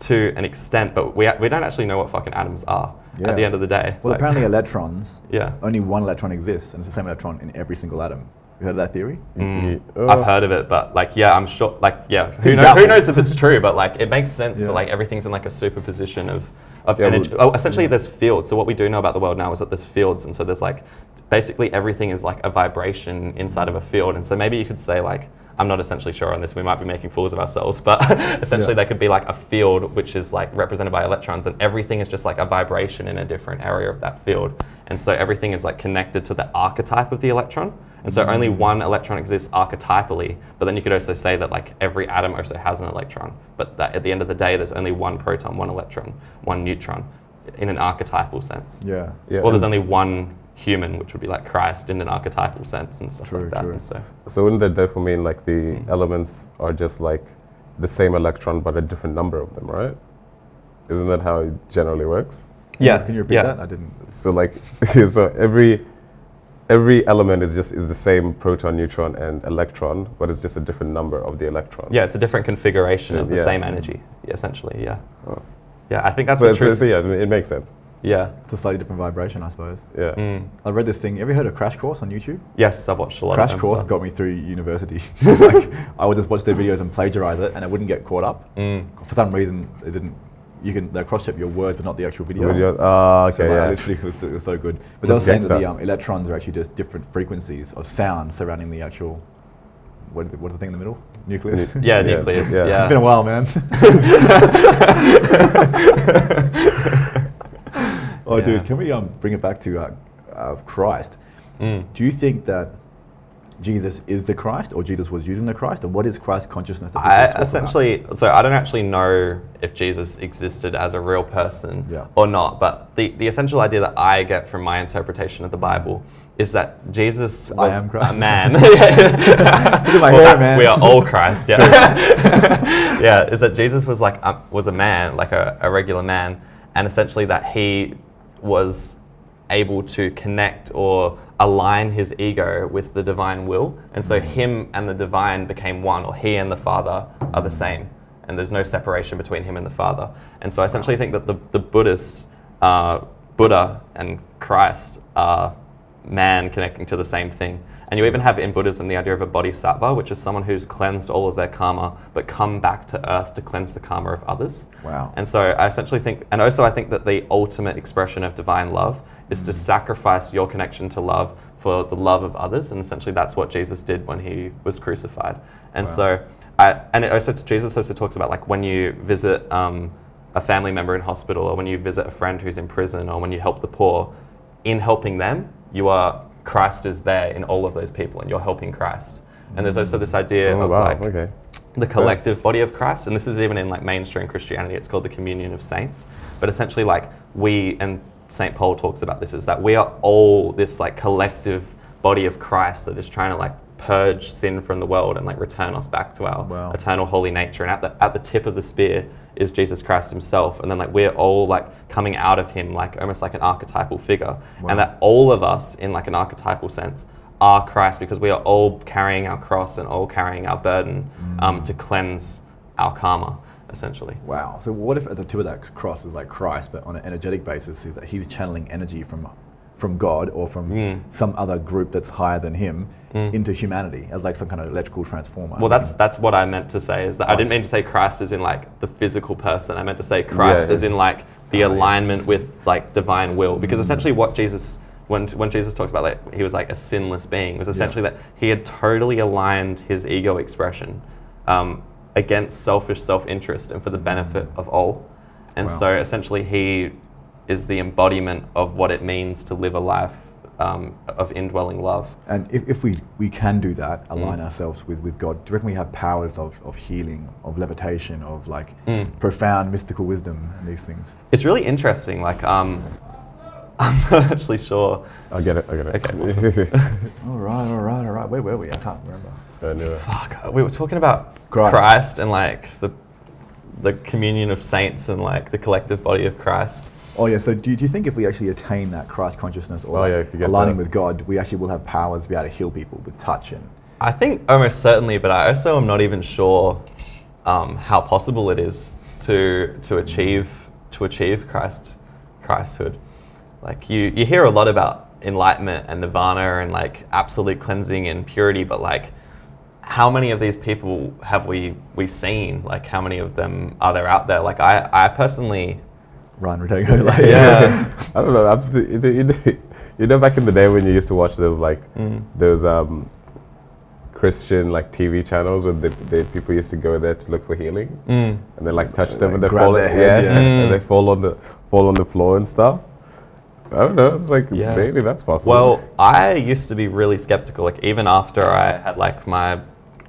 to an extent, but we, we don't actually know what fucking atoms are Yeah. at the end of the day. Well, Like, apparently electrons, *laughs* yeah. only one electron exists, and it's the same electron in every single atom. You heard of that theory? Mm. Oh. I've heard of it, but like, yeah, I'm sure. Like, yeah, who, Seems know, who knows if it's true? But like, it makes sense. Yeah. that like everything's in like a superposition of of Yeah, energy. well- Oh, essentially, there's fields. So what we do know about the world now is that there's fields, and so there's like basically everything is like a vibration inside of a field. And so maybe you could say like. I'm not essentially sure on this. We might be making fools of ourselves, but *laughs* essentially Yeah. there could be like a field which is like represented by electrons, and everything is just like a vibration in a different area of that field. And so everything is like connected to the archetype of the electron. And so only mm. one electron exists archetypally, but then you could also say that like every atom also has an electron, but that at the end of the day, there's only one proton, one electron, one neutron, in an archetypal sense. Yeah. Yeah, Or there's only one human, which would be like Christ in an archetypal sense and stuff True, like that. true. And so So wouldn't that therefore mean like the Mm. elements are just like the same electron but a different number of them, right? Isn't that how it generally works? yeah, Can you repeat yeah. that? I didn't. So like *laughs* so every every element is just is the same proton, neutron, and electron, but it's just a different number of the electron. Yeah, it's a different configuration of the Yeah. same energy, yeah, essentially. Yeah, Oh. yeah. I think that's So, the so, truth. so yeah, it makes sense. Yeah. It's a slightly different vibration, I suppose. Yeah. Mm. I read this thing. Have you heard of Crash Course on YouTube? Yes, I've watched a lot Crash of Crash Course so- got me through university. *laughs* *laughs* like, I would just watch their videos and plagiarize it, and I wouldn't get caught up. Mm. For some reason, it didn't. You can they cross check your words, but not the actual videos. Video- ah, So okay, like, yeah. literally, *laughs* it was, it was so good. But they were saying that the um, electrons are actually just different frequencies of sound surrounding the actual. What, is it- what's the thing in the middle? Nucleus. Yeah, Yeah, nucleus. yeah. Yeah. it's been a while, man. Oh, Yeah. dude, can we um, bring it back to uh, uh, Christ? Mm. Do you think that Jesus is the Christ, or Jesus was using the Christ, or what is Christ consciousness? I talk about? essentially, so I don't actually know if Jesus existed as a real person Yeah. or not, but the, the essential idea that I get from my interpretation of the Bible is that Jesus was a man. *laughs* *laughs* Look at my Well, hair, man. We are all Christ, yeah. *laughs* yeah, is that Jesus was like um, was a man, like a, a regular man, and essentially that he was able to connect or align his ego with the divine will, and so him and the divine became one, or he and the Father are the same, and there's no separation between him and the Father. And so I essentially think that the the Buddhists, uh, Buddha and Christ are man connecting to the same thing. And you even have in Buddhism the idea of a bodhisattva, which is someone who's cleansed all of their karma, but come back to earth to cleanse the karma of others. Wow. And so I essentially think, and also I think that the ultimate expression of divine love is to sacrifice your connection to love for the love of others. And essentially that's what Jesus did when he was crucified. And Wow. so, I, and it also, Jesus also talks about like when you visit um, a family member in hospital or when you visit a friend who's in prison or when you help the poor, in helping them, you are Christ is there in all of those people, and you're helping Christ. And there's also this idea Oh, of wow. like okay. the collective body of Christ, and this is even in like mainstream Christianity. It's called the communion of saints. But essentially, like we and Saint Paul talks about this is that we are all this like collective body of Christ that is trying to like purge sin from the world and like return us back to our Wow. eternal holy nature. And at the at the tip of the spear is Jesus Christ Himself, and then like we're all like coming out of Him, like almost like an archetypal figure, Wow. and that all of us in like an archetypal sense are Christ because we are all carrying our cross and all carrying our burden um, to cleanse our karma, essentially. Wow. So what if at the tip of that cross is like Christ, but on an energetic basis, is that he's channeling energy from from God or from Mm. some other group that's higher than him into humanity as like some kind of electrical transformer? Well, that's that's what I meant to say. Is that I didn't mean to say Christ as in like the physical person. I meant to say Christ Yeah. as in like the Oh, yeah. alignment with like divine will. Because essentially, what Jesus when when Jesus talks about like he was like a sinless being was essentially that he had totally aligned his ego expression um, against selfish self interest and for the benefit of all. And Wow. so essentially, he is the embodiment of what it means to live a life um, of indwelling love. And if, if we, we can do that, align Mm. ourselves with, with God, do you reckon we have powers of, of healing, of levitation, of like Mm. profound mystical wisdom and these things? It's really interesting. Like, um, *laughs* I'm not actually sure. I get it. I get it. Okay, *laughs* *laughs* All right, all right, all right. Where were we? I can't remember. I knew it. Fuck, we were talking about Christ. Christ. and like the the communion of saints and like the collective body of Christ. Oh yeah. So do you, do you think if we actually attain that Christ consciousness or Oh, yeah, aligning that. with God, we actually will have powers to be able to heal people with touch and I think almost certainly, but I also am not even sure um, how possible it is to to achieve to achieve Christ Christhood. Like you, you hear a lot about enlightenment and nirvana and like absolute cleansing and purity, but like how many of these people have we we seen? Like how many of them are there out there? Like I, I personally run, *laughs* Rotego. Like, Yeah. I don't know. I'm, you, know, you, know, back in the day when you used to watch those like Mm. those um, Christian like TV channels where the, the people used to go there to look for healing, Mm. and they like touch them Like and they fall. their yeah, head, yeah. and Mm. they fall on the fall on the floor and stuff. I don't know. It's like Yeah. maybe that's possible. Well, I used to be really skeptical. Like even after I had like my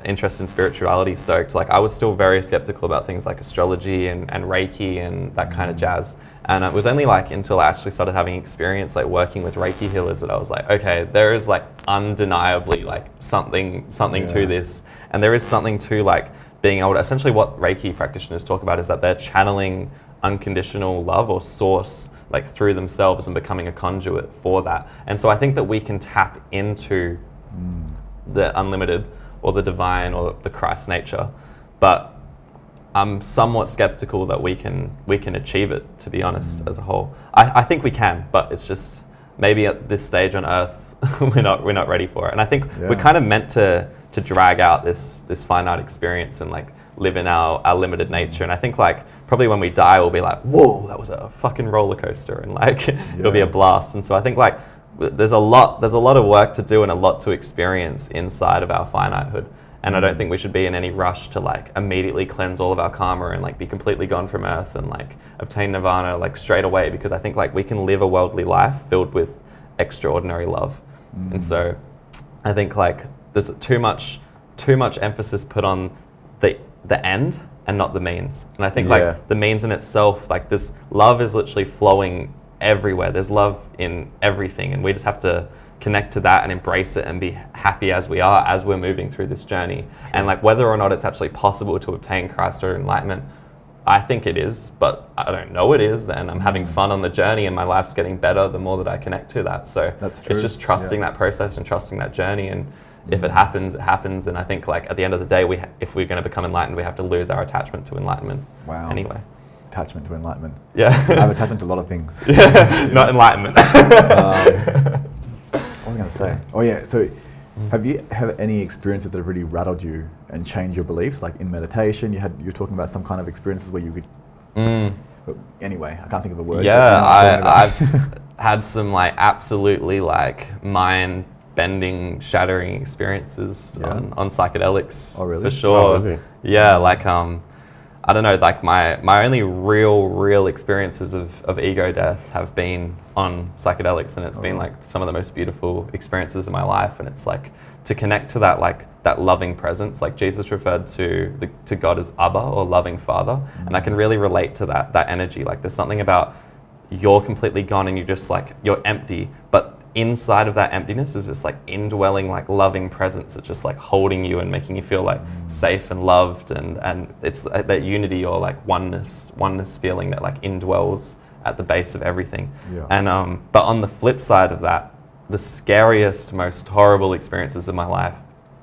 interest in spirituality stoked, like I was still very skeptical about things like astrology and, and Reiki and that kind of jazz. And it was only like until I actually started having experience like working with Reiki healers that I was like, okay, there is like undeniably like something something Yeah. to this. And there is something to like being able to essentially what Reiki practitioners talk about is that they're channeling unconditional love or source like through themselves and becoming a conduit for that. And so I think that we can tap into mm. the unlimited or the divine or the Christ nature. But I'm somewhat skeptical that we can we can achieve it, to be honest, mm. as a whole. I, I think we can, but it's just maybe at this stage on earth *laughs* we're not we're not ready for it. And I think we're kind of meant to to drag out this this finite experience and like live in our, our limited nature. And I think like probably when we die we'll be like, whoa, that was a fucking roller coaster and like *laughs* it'll be a blast. And so I think like there's a lot there's a lot of work to do and a lot to experience inside of our finitehood. And I don't mm. think we should be in any rush to like immediately cleanse all of our karma and like be completely gone from earth and like obtain nirvana like straight away because I think like we can live a worldly life filled with extraordinary love. And mm. so I think like there's too much too much emphasis put on the the end and not the means. And I think Yeah. like the means in itself, like this love is literally flowing everywhere. There's love in everything, and we just have to connect to that and embrace it and be happy as we are as we're moving through this journey. And like whether or not it's actually possible to obtain Christ or enlightenment, I think it is, but I don't know it is, and I'm having mm. fun on the journey, and my life's getting better the more that I connect to that. So That's it's just trusting yeah. that process and trusting that journey, and if it mm. happens, it happens. And I think like at the end of the day, we ha- if we're going to become enlightened, we have to lose our attachment to enlightenment. Wow. Anyway, attachment to enlightenment. Yeah. *laughs* I yeah, have attachment to a lot of things. *laughs* not enlightenment. Um, what was I going to say? Oh yeah. So, have you have any experiences that have really rattled you and changed your beliefs? Like in meditation, you had you're talking about some kind of experiences where you could. Mm. But anyway, I can't think of a word. Yeah, you know what I'm I. I've had some like absolutely like mind bending, shattering experiences Yeah. on, on psychedelics. Oh, really? For sure. Oh, really? Yeah, like um, I don't know, like my my only real real experiences of, of ego death have been on psychedelics, and it's been Oh. like some of the most beautiful experiences of my life. And it's like to connect to that like that loving presence, like Jesus referred to the, to God as Abba or loving Father, and I can really relate to that that energy. Like there's something about you're completely gone and you're just like you're empty, but inside of that emptiness is this like indwelling like loving presence that's just like holding you and making you feel like safe and loved and and it's that that unity or like oneness oneness feeling that like indwells at the base of everything Yeah. and um but on the flip side of that the scariest most horrible experiences of my life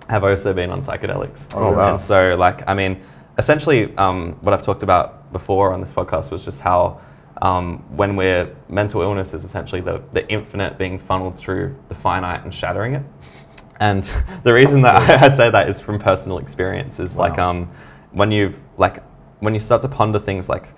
have also been on psychedelics Oh, wow. and so like i mean essentially um, what i've talked about before on this podcast was just how um, when we're mental illness is essentially the, the infinite being funneled through the finite and shattering it. And *laughs* the reason that I, say that is from personal experience is like um, when you've like when you start to ponder things like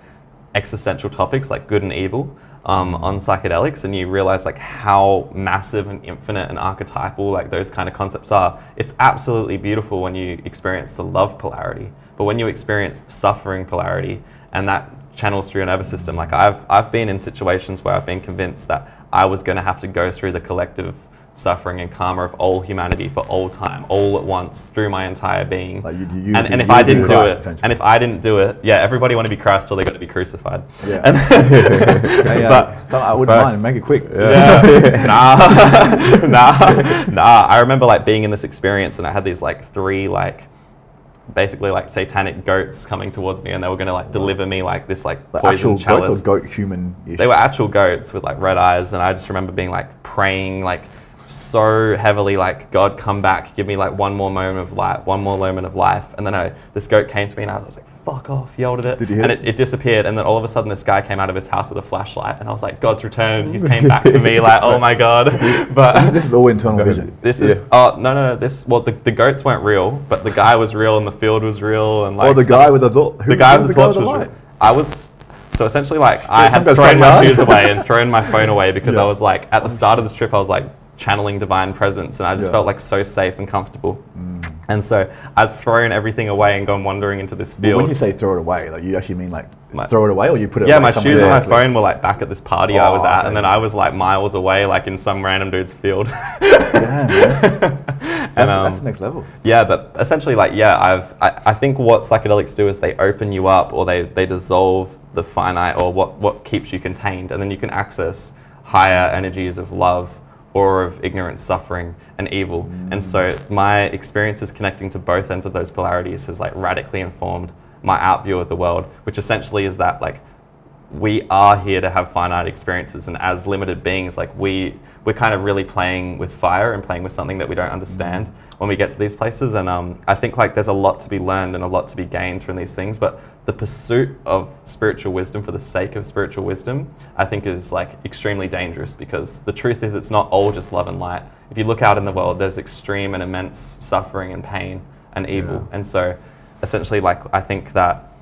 existential topics like good and evil um, on psychedelics and you realize like how massive and infinite and archetypal like those kind of concepts are it's absolutely beautiful when you experience the love polarity. But when you experience suffering polarity and that channels through your nervous system like i've i've been in situations where i've been convinced that I was going to have to go through the collective suffering and karma of all humanity for all time, all at once, through my entire being. Like you, you, and, you, and if I didn't do Christ, it, and if I didn't do it, yeah, everybody want to be Christ or they got to be crucified. Yeah. *laughs* *laughs* Uh, but- so I wouldn't facts. mind. Make it quick. *laughs* nah, nah, nah. I remember like being in this experience, and I had these like three like, basically like satanic goats coming towards me, and they were gonna like deliver me like this like Like poison actual chalice. goat or goat human. They were actual goats with like red eyes, and I just remember being like praying like so heavily, like God, come back, give me like one more moment of life, one more moment of life. And then I, this goat came to me, and I was like, "Fuck off!" Yelled at it, Did you and it? it, disappeared. And then all of a sudden, this guy came out of his house with a flashlight, and I was like, "God's returned. He's came back for me." *laughs* Like, oh my God! *laughs* But this is all internal *laughs* vision. this is oh no no no this well the, the goats weren't real, but the guy was real, and the field was real, and like oh, the guy with the the guy with the was torch was. with real. the light? I was so essentially like I had thrown my shoes away and thrown my phone away because I was like at the start of this trip I was like channeling divine presence and I just Yeah. felt like so safe and comfortable. Mm. And so I'd thrown everything away and gone wandering into this But when you say throw it away, like you actually mean like My- throw it away, or you put it yeah, my shoes and my else? phone were like back at this party I was Oh, at, okay. and then I was like miles away, like in some random dude's field. *laughs* That's, And, um, that's the next level. Yeah, but essentially, like, yeah, I've, I, I think what psychedelics do is they open you up or they, they dissolve the finite or what, what keeps you contained, and then you can access higher energies of love or of ignorance, suffering, and evil. And so my experiences connecting to both ends of those polarities has like radically informed my outview of the world, which essentially is that like we are here to have finite experiences and as limited beings like we we're kind of really playing with fire and playing with something that we don't understand when we get to these places and um, i think like there's a lot to be learned and a lot to be gained from these things but the pursuit of spiritual wisdom for the sake of spiritual wisdom i think is like extremely dangerous because the truth is it's not all just love and light. If you look out in the world there's extreme and immense suffering and pain and evil. Yeah. and so essentially like i think that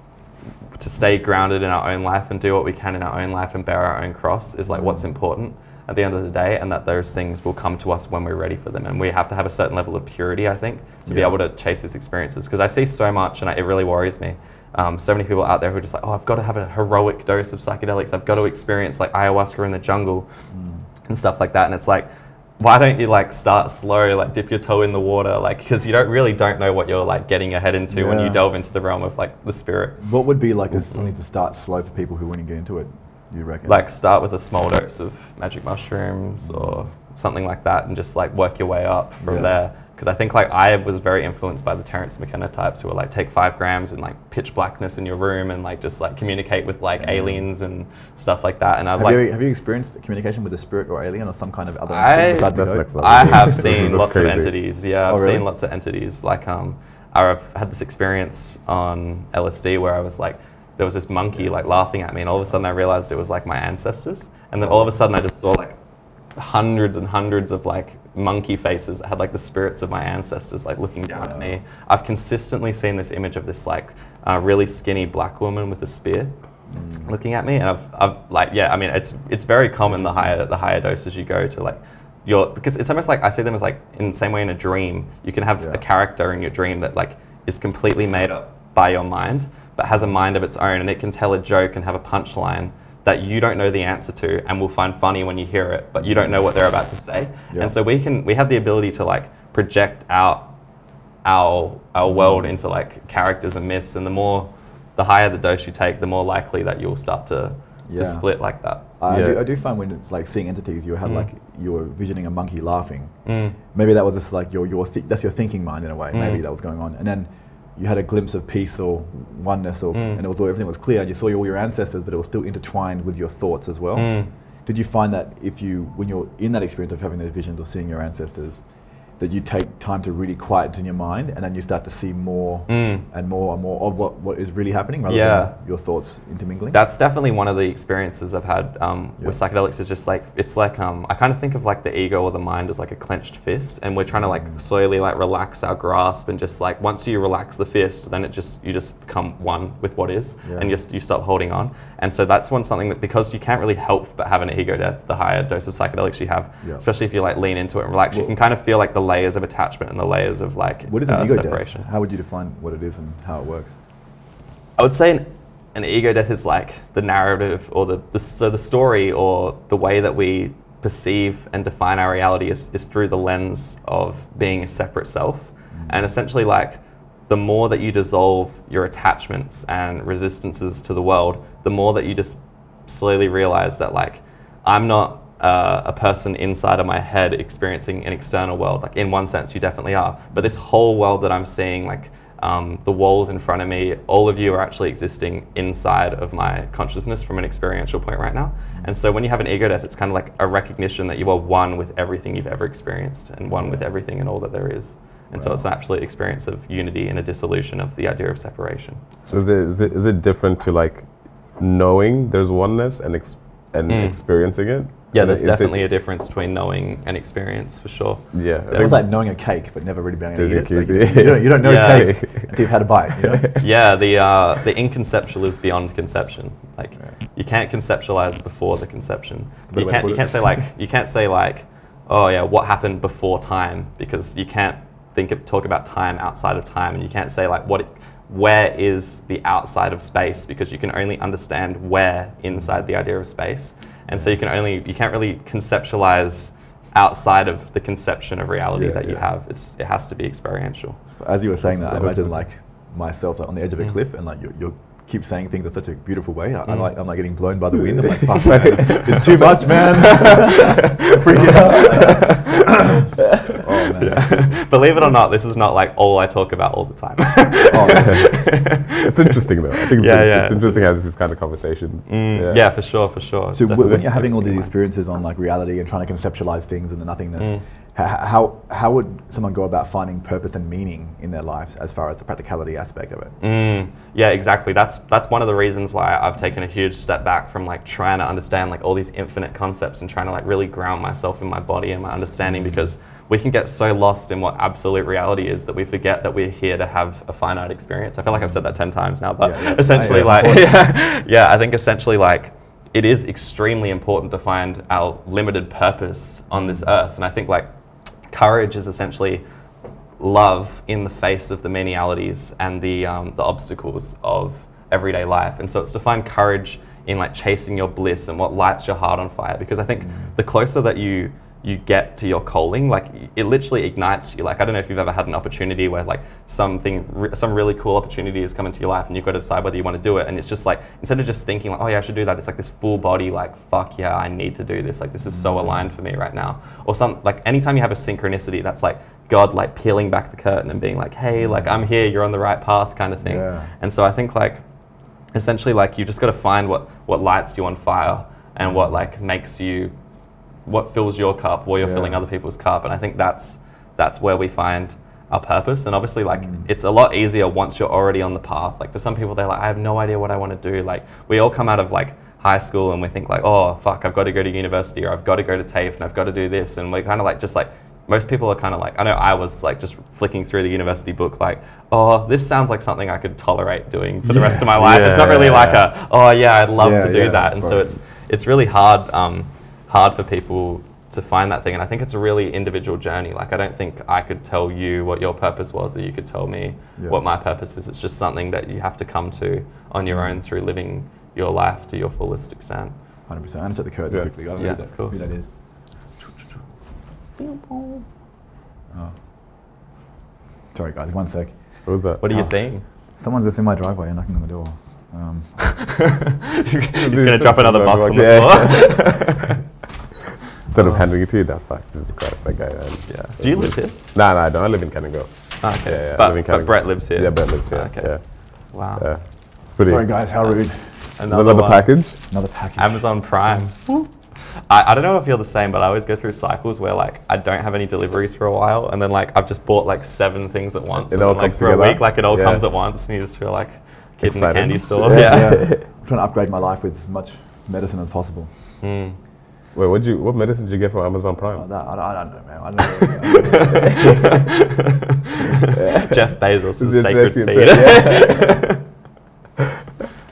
to stay grounded in our own life and do what we can in our own life and bear our own cross is like what's important at the end of the day and that those things will come to us when we're ready for them. And we have to have a certain level of purity i think to be able to chase these experiences because i see so much and I, it really worries me. Um, so many people out there who are just like oh i've got to have a heroic dose of psychedelics. I've got to experience like ayahuasca in the jungle and stuff like that. And it's like why don't you like start slow like dip your toe in the water like because you don't really don't know what you're like getting your head into when you delve into the realm of like the spirit What would be like a, something to start slow for people who wouldn't get into it? You reckon? like start with a small dose of magic mushrooms or something like that and just like work your way up from Yeah. there because i think like i was very influenced by the terence mckenna types who were like take five grams and like pitch blackness in your room and like just like communicate with like aliens and stuff like that and i've like you, have you experienced communication with a spirit or alien or some kind of other I- entity besides the That's goat? next level. I have *laughs* seen lots of entities. Yeah, I've Oh, really? seen lots of entities. Like, um, I've had this experience on LSD where I was like, there was this monkey like laughing at me, and all of a sudden I realized it was like my ancestors, and then all of a sudden I just saw like hundreds and hundreds of like monkey faces that had like the spirits of my ancestors like looking down at me. I've consistently seen this image of this like uh, really skinny black woman with a spear looking at me, and I've, I've like yeah, I mean it's it's very common the higher the higher doses you go to like. Your, because it's almost like I see them as like in the same way in a dream you can have Yeah. a character in your dream that like is completely made up by your mind but has a mind of its own and it can tell a joke and have a punchline that you don't know the answer to and will find funny when you hear it but you don't know what they're about to say Yeah. and so we can we have the ability to like project out our our world into like characters and myths and the more the higher the dose you take the more likely that you'll start to Yeah. to split like that I, Yeah. do, I do find when it's like seeing entities, you had Mm. like you're visioning a monkey laughing. Mm. Maybe that was just like your your th- that's your thinking mind in a way. Maybe Mm. that was going on, and then you had a glimpse of peace or oneness, or Mm. and it was all everything was clear. And you saw all your ancestors, but it was still intertwined with your thoughts as well. Mm. Did you find that if you when you're in that experience of having those visions or seeing your ancestors, that you take time to really quiet in your mind, and then you start to see more Mm. and more and more of what, what is really happening, rather Yeah. than your thoughts intermingling? That's definitely one of the experiences I've had um, with psychedelics. Is just like it's like um, I kind of think of like the ego or the mind as like a clenched fist, and we're trying to like Mm. slowly like relax our grasp, and just like once you relax the fist, then it just you just become one with what is, Yeah. and just you stop holding on. And so that's one something that because you can't really help but have an ego death, the higher dose of psychedelics you have, Yeah. especially if you like lean into it and relax, you can kind of feel like the layers of attachment and the layers of like what is an uh, ego separation. death? How would you define what it is and how it works? I would say an, an ego death is like the narrative or the, the so the story or the way that we perceive and define our reality is, is through the lens of being a separate self. And essentially, like, the more that you dissolve your attachments and resistances to the world, the more that you just slowly realize that, like, I'm not uh, a person inside of my head experiencing an external world. Like, in one sense, you definitely are. But this whole world that I'm seeing, like, um, the walls in front of me, all of you are actually existing inside of my consciousness from an experiential point right now. And so when you have an ego death, it's kind of like a recognition that you are one with everything you've ever experienced and one with everything and all that there is. And so it's an absolute experience of unity and a dissolution of the idea of separation. So is it, is it, is it different to like knowing there's oneness and ex- and Mm. experiencing it? Yeah, there's if it- definitely a difference between knowing and experience for sure. Yeah, I It's like knowing a cake, but never really being able to eat it. Like, you, don't, you don't know Yeah. a cake until you've had a bite. You know? *laughs* yeah, the uh, the inconceptual is beyond conception. Like you can't conceptualize before the conception. You can't you can't say like you can't say like, oh yeah, what happened before time because you can't think of talk about time outside of time, and you can't say like what. It, where is the outside of space because you can only understand where inside the idea of space and so you can only you can't really conceptualize outside of the conception of reality Yeah, that you have it's, it has to be experiential As you were saying that, I imagine different. like myself like, on the edge of a Mm. cliff, and like you you keep saying things in such a beautiful way. I, I'm Mm. like I'm like getting blown by the *laughs* wind. I'm like, fuck, *laughs* man, it's too much, man. *laughs* Freaking out. *laughs* man. Believe it or not, this is not like all I talk about all the time. *laughs* Oh, man. it's interesting though. I think it's, Yeah, it's, yeah. it's interesting having these kind of conversation. Mm, yeah. for sure, for sure. So w- when you're having all these experiences on like reality and trying to conceptualize things and the nothingness, Mm. how how would someone go about finding purpose and meaning in their lives as far as the practicality aspect of it? Mm, yeah, exactly. That's that's one of the reasons why I've taken a huge step back from like trying to understand like all these infinite concepts and trying to like really ground myself in my body and my understanding because we can get so lost in what absolute reality is that we forget that we're here to have a finite experience. I feel like I've said that 10 times now, but Yeah, yeah. *laughs* essentially Yeah, like yeah, *laughs* yeah, I think essentially like it is extremely important to find our limited purpose on this earth. And I think like courage is essentially love in the face of the menialities and the, um, the obstacles of everyday life. And so it's to find courage in like chasing your bliss and what lights your heart on fire. Because I think the closer that you you get to your calling, like it literally ignites you. Like I don't know if you've ever had an opportunity where like something, some really cool opportunity has come into your life, and you've got to decide whether you want to do it. And it's just like instead of just thinking like, oh yeah, I should do that, it's like this full body like, fuck yeah, I need to do this. Like this is so mm. aligned for me right now. Or some like anytime you have a synchronicity, that's like God like peeling back the curtain and being like, hey, like mm. I'm here, you're on the right path, kind of thing. Yeah. And so I think like essentially like you just got to find what what lights you on fire and what like makes you what fills your cup while you're Yeah. filling other people's cup and i think that's that's where we find our purpose and obviously like Mm. it's a lot easier once you're already on the path like for some people they're like i have no idea what i want to do like we all come out of like high school and we think like oh fuck i've got to go to university or i've got to go to tafe and i've got to do this and we're kind of like just like most people are kind of like i know i was like just flicking through the university book like oh this sounds like something i could tolerate doing for the rest of my life it's not really Yeah. like a oh yeah i'd love Yeah, to do yeah, that and so it's it's really hard um, hard for people to find that thing and i think it's a really individual journey like i don't think i could tell you what your purpose was or you could tell me Yeah. what my purpose is it's just something that you have to come to on your own through living your life to your fullest extent 100%. I'm going to check the curtain Yeah. quickly. I don't Yeah, who that, of course. who that is. Oh. Sorry, guys, one sec. What was that? what are Oh. you seeing Someone's just in my driveway and knocking on the door. Um, you're just going to drop another box on the Yeah. floor *laughs* *laughs* Instead of handing it to you, that fuck, Jesus Christ, that guy. Man. yeah do you live here Nah, nah, I don't. I live in Canningo. Ah, okay Yeah, yeah, I but, live in but Canada. brett lives here Yeah, Brett lives here. Ah, okay Yeah, wow yeah. It's pretty. sorry, guys, how rude. Is that another one. package? Another package. Amazon Prime. I, I don't know if you're the same, but I always go through cycles where like I don't have any deliveries for a while, and then like I've just bought like seven things at once. It and all then, like comes for a together? week, like it all Yeah. comes at once, and you just feel like a kid in Excited. the candy store. yeah, Yeah. yeah. *laughs* I'm trying to upgrade my life with as much medicine as possible. Mm. Wait, what you? What medicine did you get from Amazon Oh, Prime? that, I, don't, I don't know, man. I don't know. *laughs* Jeff Bezos' Is it sacred sacred seed.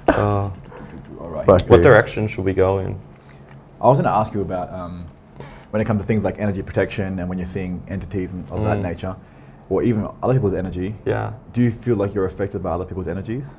Oh. All right. What Okay. direction should we go in? I was going to ask you about um, when it comes to things like energy protection and when you're seeing entities and of that Mm. nature, or even other people's energy. Yeah. Do you feel like you're affected by other people's energies?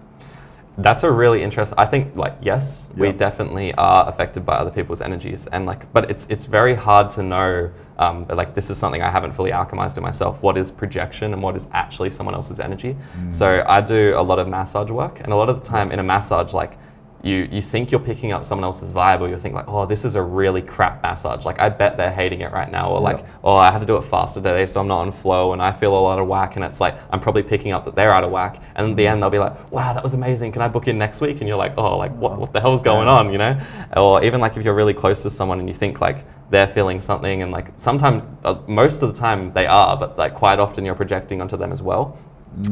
That's a really interesting. I think like yes, we definitely are affected by other people's energies, and like, but it's it's very hard to know. Um, like this is something I haven't fully alchemized in myself. What is projection and what is actually someone else's energy? So I do a lot of massage work, and a lot of the time in a massage, like you you think you're picking up someone else's vibe, or you think like, oh, this is a really crap massage. Like I bet they're hating it right now, or like, Yeah. oh, I had to do it faster today, so I'm not on flow, and I feel a lot of whack, and it's like I'm probably picking up that they're out of whack, and in the end they'll be like, wow, that was amazing. Can I book in next week? And you're like, oh, like what what the hell's going on, you know? Or even like if you're really close to someone and you think like they're feeling something, and like sometimes uh, most of the time they are, but like quite often you're projecting onto them as well.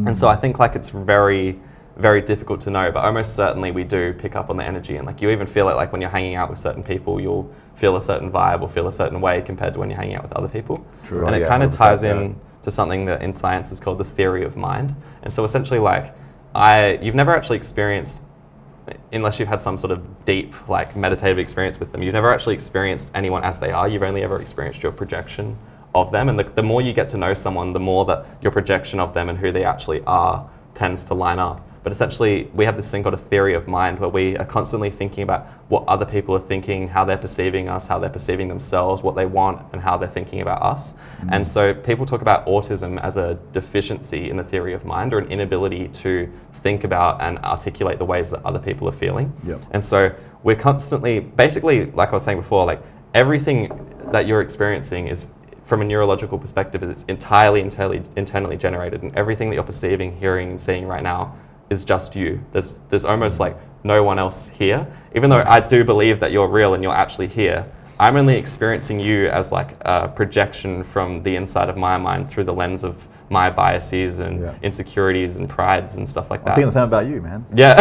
And so I think like it's very very difficult to know, but almost certainly we do pick up on the energy, and like you even feel it like when you're hanging out with certain people, you'll feel a certain vibe or feel a certain way compared to when you're hanging out with other people. True. And Oh, it yeah, kind of 100%, ties in to something that in science is called the theory of mind. And so essentially, like I, you've never actually experienced unless you've had some sort of deep like meditative experience with them you've never actually experienced anyone as they are you've only ever experienced your projection of them and the, the more you get to know someone the more that your projection of them and who they actually are tends to line up but essentially we have this thing called a theory of mind where we are constantly thinking about what other people are thinking how they're perceiving us how they're perceiving themselves what they want and how they're thinking about us mm. and so people talk about autism as a deficiency in the theory of mind or an inability to think about and articulate the ways that other people are feeling. Yep. And so we're constantly, basically, like I was saying before, like everything that you're experiencing is, from a neurological perspective, is it's entirely internally, internally generated, and everything that you're perceiving, hearing, and seeing right now is just you. There's, there's almost like no one else here. Even though I do believe that you're real and you're actually here, I'm only experiencing you as like a projection from the inside of my mind through the lens of my biases and Yeah. insecurities and prides and stuff like that. I that. think the same about you, man. yeah,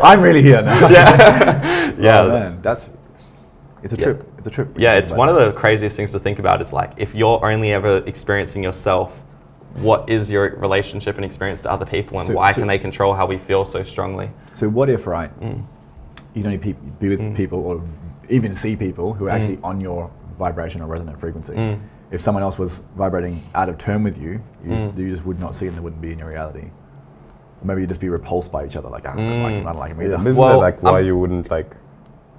*laughs* I'm really here now. yeah, *laughs* yeah. Oh, man, that's it's a Yeah. trip. It's a trip. Yeah, it's one of the craziest things to think about. Is like if you're only ever experiencing yourself, what is your relationship and experience to other people, and So- why so- can they control how we feel so strongly? So what if, right? Mm. You can only pe- be with people or even see people who are actually on your vibration or resonant frequency. Mm. If someone else was vibrating out of turn with you, you, just, you just would not see them. They wouldn't be in your reality. Or maybe you'd just be repulsed by each other. Like, ah, I don't like him. I don't like him Yeah, either. isn't Well, that like why um, you wouldn't like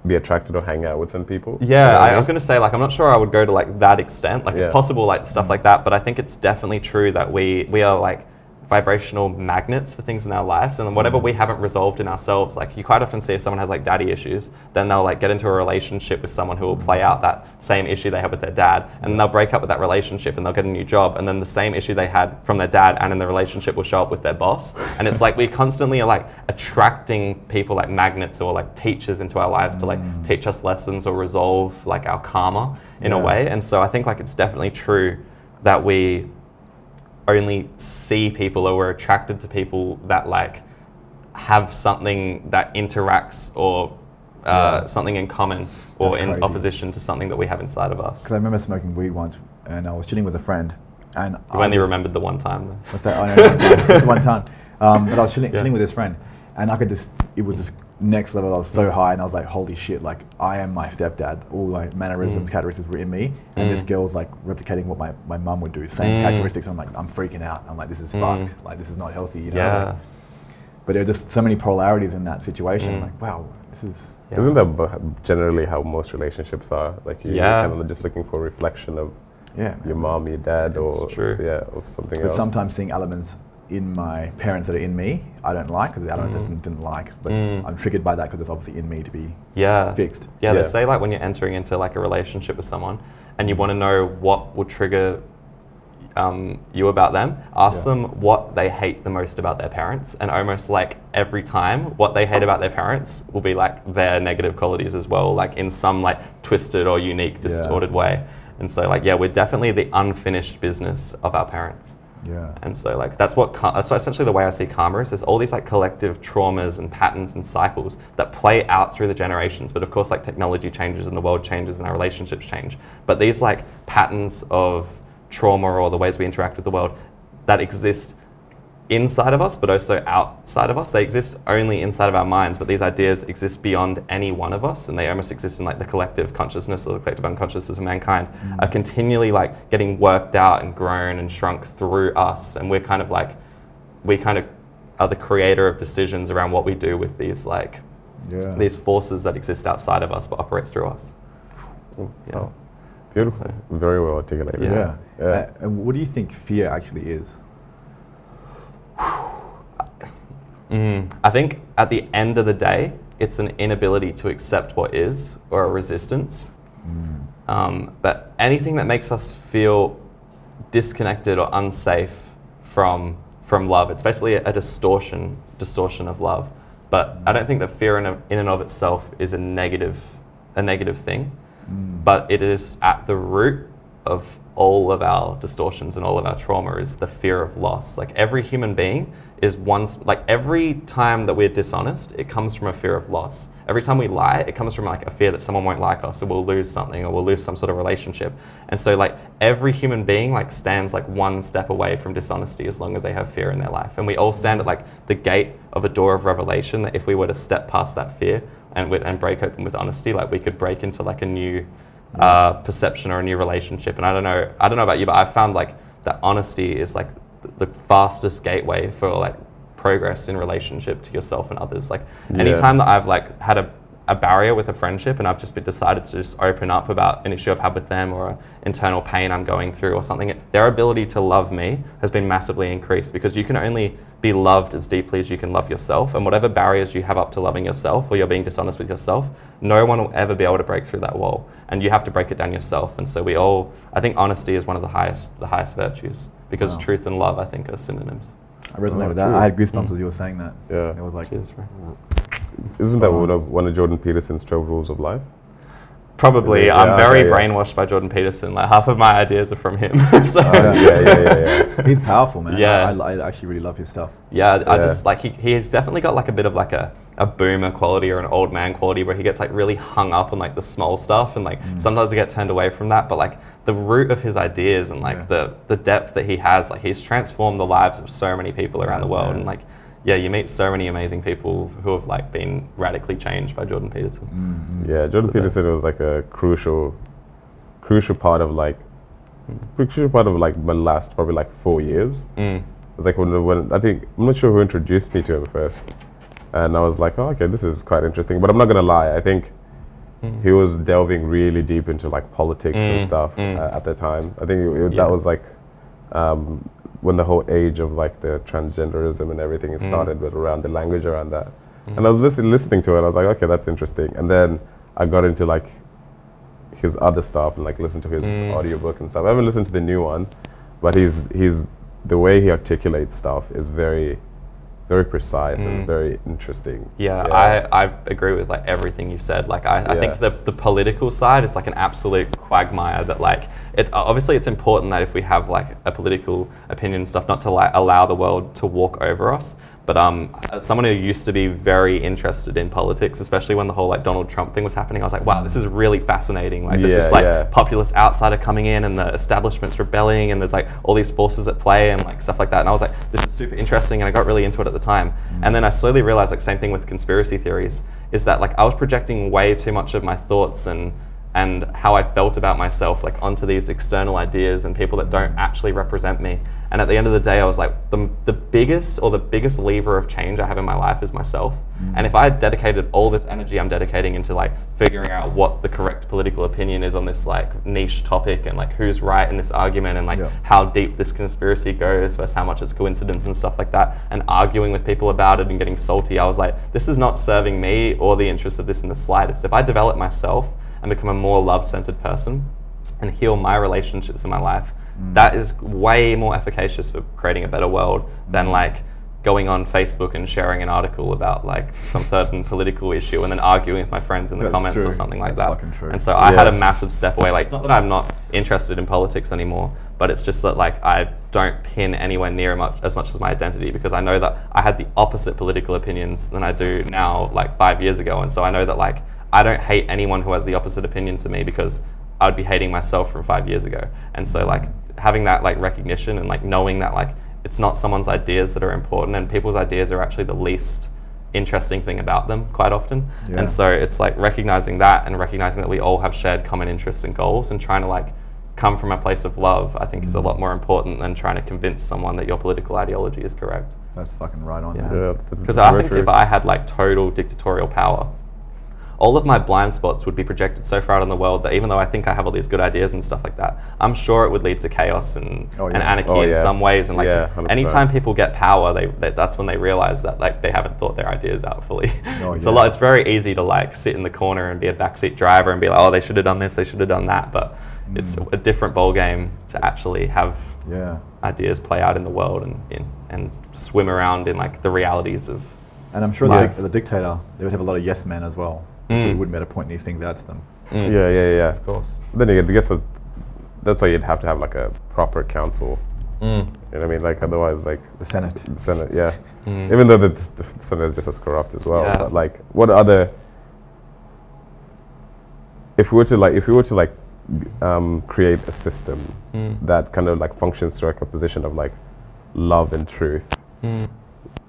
be attracted or hang out with some people? Yeah, I, I was going to say like I'm not sure I would go to like that extent. Like Yeah. it's possible like stuff like that, but I think it's definitely true that we we are like vibrational magnets for things in our lives. And whatever mm. we haven't resolved in ourselves like you quite often see if someone has like daddy issues then they'll like get into a relationship with someone who will play out that same issue they have with their dad. And then they'll break up with that relationship and they'll get a new job. And then the same issue they had from their dad and in the relationship will show up with their boss. And it's like we constantly are like attracting people like magnets or like teachers into our lives to like mm. teach us lessons or resolve like our karma in a way. And so i think like it's definitely true that we only see people or we're attracted to people that like have something that interacts or uh, Yeah. something in common or That's in crazy. opposition to something that we have inside of us. Because I remember smoking weed once, and I was chilling with a friend, and You I only was- remembered the one time. though. What's that? Time. Just one time. *laughs* Um, but I was chilling, Yeah. chilling with this friend, and I could just, it was just next level. I was so high, and I was like, holy shit, like, I am my stepdad. All my mannerisms, Mm. characteristics were in me, and this Mm. girl's like replicating what my, my mum would do. Same Mm. characteristics. I'm like, I'm freaking out. I'm like, this is Mm. fucked. Like, this is not healthy, you know? Yeah. Like, but there are just so many polarities in that situation. Mm. Like, wow, this is. Yeah. Isn't that bu- generally how most relationships are? Like you're Yeah. kind of just looking for a reflection of Yeah. your mom, your dad, or true. yeah, or something But else. sometimes seeing elements in my parents that are in me, I don't like because I Mm. didn't, didn't like. But Mm. I'm triggered by that because it's obviously in me to be Yeah. fixed. Yeah, Yeah. they say like when you're entering into like a relationship with someone and you want to know what will trigger um, you about them, ask Yeah. them what they hate the most about their parents, and almost like every time, what they hate about their parents will be like their negative qualities as well, like in some like twisted or unique, Yeah. distorted way. And so like yeah, we're definitely the unfinished business of our parents. Yeah. And so like that's what so essentially the way I see karma is. There's all these like collective traumas and patterns and cycles that play out through the generations. But of course, like technology changes and the world changes and our relationships change. But these like patterns of trauma or the ways we interact with the world that exist inside of us, but also outside of us. They exist only inside of our minds, but these ideas exist beyond any one of us, and they almost exist in like the collective consciousness or the collective unconsciousness of mankind, are continually like getting worked out and grown and shrunk through us, and we're kind of like we kind of are the creator of decisions around what we do with these like Yeah. these forces that exist outside of us but operate through us. Yeah. Oh, beautiful. Very well articulated. yeah. Yeah. Uh, and what do you think fear actually is? Mm, I think at the end of the day, it's an inability to accept what is or a resistance. Um, but anything that makes us feel disconnected or unsafe from from love, it's basically a, a distortion distortion of love. But I don't think that fear in, in and of itself is a negative a negative thing. But it is at the root of all of our distortions and all of our trauma is the fear of loss. Like every human being is one, s- like every time that we're dishonest, it comes from a fear of loss. Every time we lie, it comes from like a fear that someone won't like us or we'll lose something or we'll lose some sort of relationship. And so like every human being like stands like one step away from dishonesty as long as they have fear in their life. And we all stand at like the gate of a door of revelation that if we were to step past that fear and, and break open with honesty, like we could break into like a new uh, perception or a new relationship. And I don't know, I don't know about you, but I've found like that honesty is like the fastest gateway for like progress in relationship to yourself and others. Like Yeah. anytime that I've like had a, a barrier with a friendship and I've just been decided to just open up about an issue I've had with them or an internal pain I'm going through or something, their ability to love me has been massively increased because you can only be loved as deeply as you can love yourself. And whatever barriers you have up to loving yourself or you're being dishonest with yourself, no one will ever be able to break through that wall. And you have to break it down yourself. And so we all, I think honesty is one of the highest, the highest virtues because Wow. truth and love, I think, are synonyms. I resonate Oh, with that. cool. I had goosebumps mm. as you were saying that. Yeah. It was like, Cheers, bro. Isn't that one of, one of Jordan Peterson's 12 rules of life? Probably. Yeah, I'm very okay, yeah. brainwashed by Jordan Peterson. Like half of my ideas are from him. *laughs* Oh, so Oh, yeah, yeah, yeah, yeah. *laughs* he's powerful, man. Yeah. I, I actually really love his stuff. Yeah, I just like he, he's definitely got like a bit of like a, a boomer quality or an old man quality where he gets like really hung up on like the small stuff and like mm. sometimes I get turned away from that. But like the root of his ideas and like Yeah. the the depth that he has, like he's transformed the lives of so many people around the world. Yeah. And like yeah, you meet so many amazing people who have like been radically changed by Jordan Peterson. Mm-hmm. Yeah, Jordan Peterson was like a crucial, crucial part of like, crucial part of like my last probably like four years. Mm. It was like when, when I think I'm not sure who introduced me to him first, and I was like, oh, okay, this is quite interesting. But I'm not gonna lie, I think he was delving really deep into like politics and Mm, stuff mm. uh, at the time. I think it, it- Yeah. that was like um, when the whole age of like the transgenderism and everything it Mm. started, but around the language around that. And I was listen, listening to it. I was like, okay, that's interesting. And then I got into like his other stuff and like listened to his Mm. audiobook and stuff. I haven't listened to the new one, but he's he's the way he articulates stuff is very very precise Mm. and very interesting. Yeah, I, I agree with like everything you said. Like I, I Yeah. think the, the political side is like an absolute quagmire that like it's obviously it's important that if we have like a political opinion and stuff not to like allow the world to walk over us. But um, as someone who used to be very interested in politics, especially when the whole like Donald Trump thing was happening, I was like, wow, this is really fascinating. Like this Yeah, is like yeah. populist outsider coming in and the establishment's rebelling and there's like all these forces at play and like stuff like that. And I was like, this is super interesting and I got really into it at the time. And then I slowly realized like same thing with conspiracy theories is that like I was projecting way too much of my thoughts and and how I felt about myself like onto these external ideas and people that don't actually represent me. And at the end of the day, I was like, the, the biggest or the biggest lever of change I have in my life is myself. Mm. And if I had dedicated all this energy I'm dedicating into like figuring out what the correct political opinion is on this like niche topic and like who's right in this argument and like Yeah. how deep this conspiracy goes versus how much it's coincidence and stuff like that, and arguing with people about it and getting salty, I was like, this is not serving me or the interests of this in the slightest. If I develop myself and become a more love centered person and heal my relationships in my life, mm. that is way more efficacious for creating a better world than mm. like going on Facebook and sharing an article about like some certain *laughs* political issue and then arguing with my friends in the That's comments or something like That's that. And so I had a massive step away. Like, it's not that I'm not interested in politics anymore, but it's just that like I don't pin anywhere near much as much as my identity because I know that I had the opposite political opinions than I do now, like five years ago. And so I know that like I don't hate anyone who has the opposite opinion to me because I'd be hating myself from five years ago. And so like having that like recognition and like knowing that like it's not someone's ideas that are important and people's ideas are actually the least interesting thing about them quite often. Yeah. And so it's like recognizing that and recognizing that we all have shared common interests and goals and trying to like come from a place of love, I think is a mm-hmm. lot more important than trying to convince someone that your political ideology is correct. That's fucking right on. Yeah. man. Yeah, Because I think true. if I had like total dictatorial power, all of my blind spots would be projected so far out in the world that even though I think I have all these good ideas and stuff like that, I'm sure it would lead to chaos and, Oh, and anarchy Oh, in some ways. And like Yeah, anytime people get power, they, they that's when they realize that like they haven't thought their ideas out fully. Oh, *laughs* it's yeah. a lot. It's very easy to like sit in the corner and be a backseat driver and be like, oh, they should have done this, they should have done that. But it's Mm. a different ball game to actually have Yeah. ideas play out in the world and in, and swim around in like the realities of And I'm sure the, the dictator, they would have a lot of yes men as well. Mm. Who wouldn't be able to point these things out to them. Mm. Yeah, yeah, yeah. Of course. Then you I guess that, that's why you'd have to have like a proper council. Mm. You know what I mean? Like otherwise, like The Senate. the Senate, yeah. Mm. Even though the, the Senate is just as corrupt as well. Yeah. But like, what other? If we were to like, if we were to like, um, create a system Mm. that kind of like functions through like a position of like love and truth, Mm.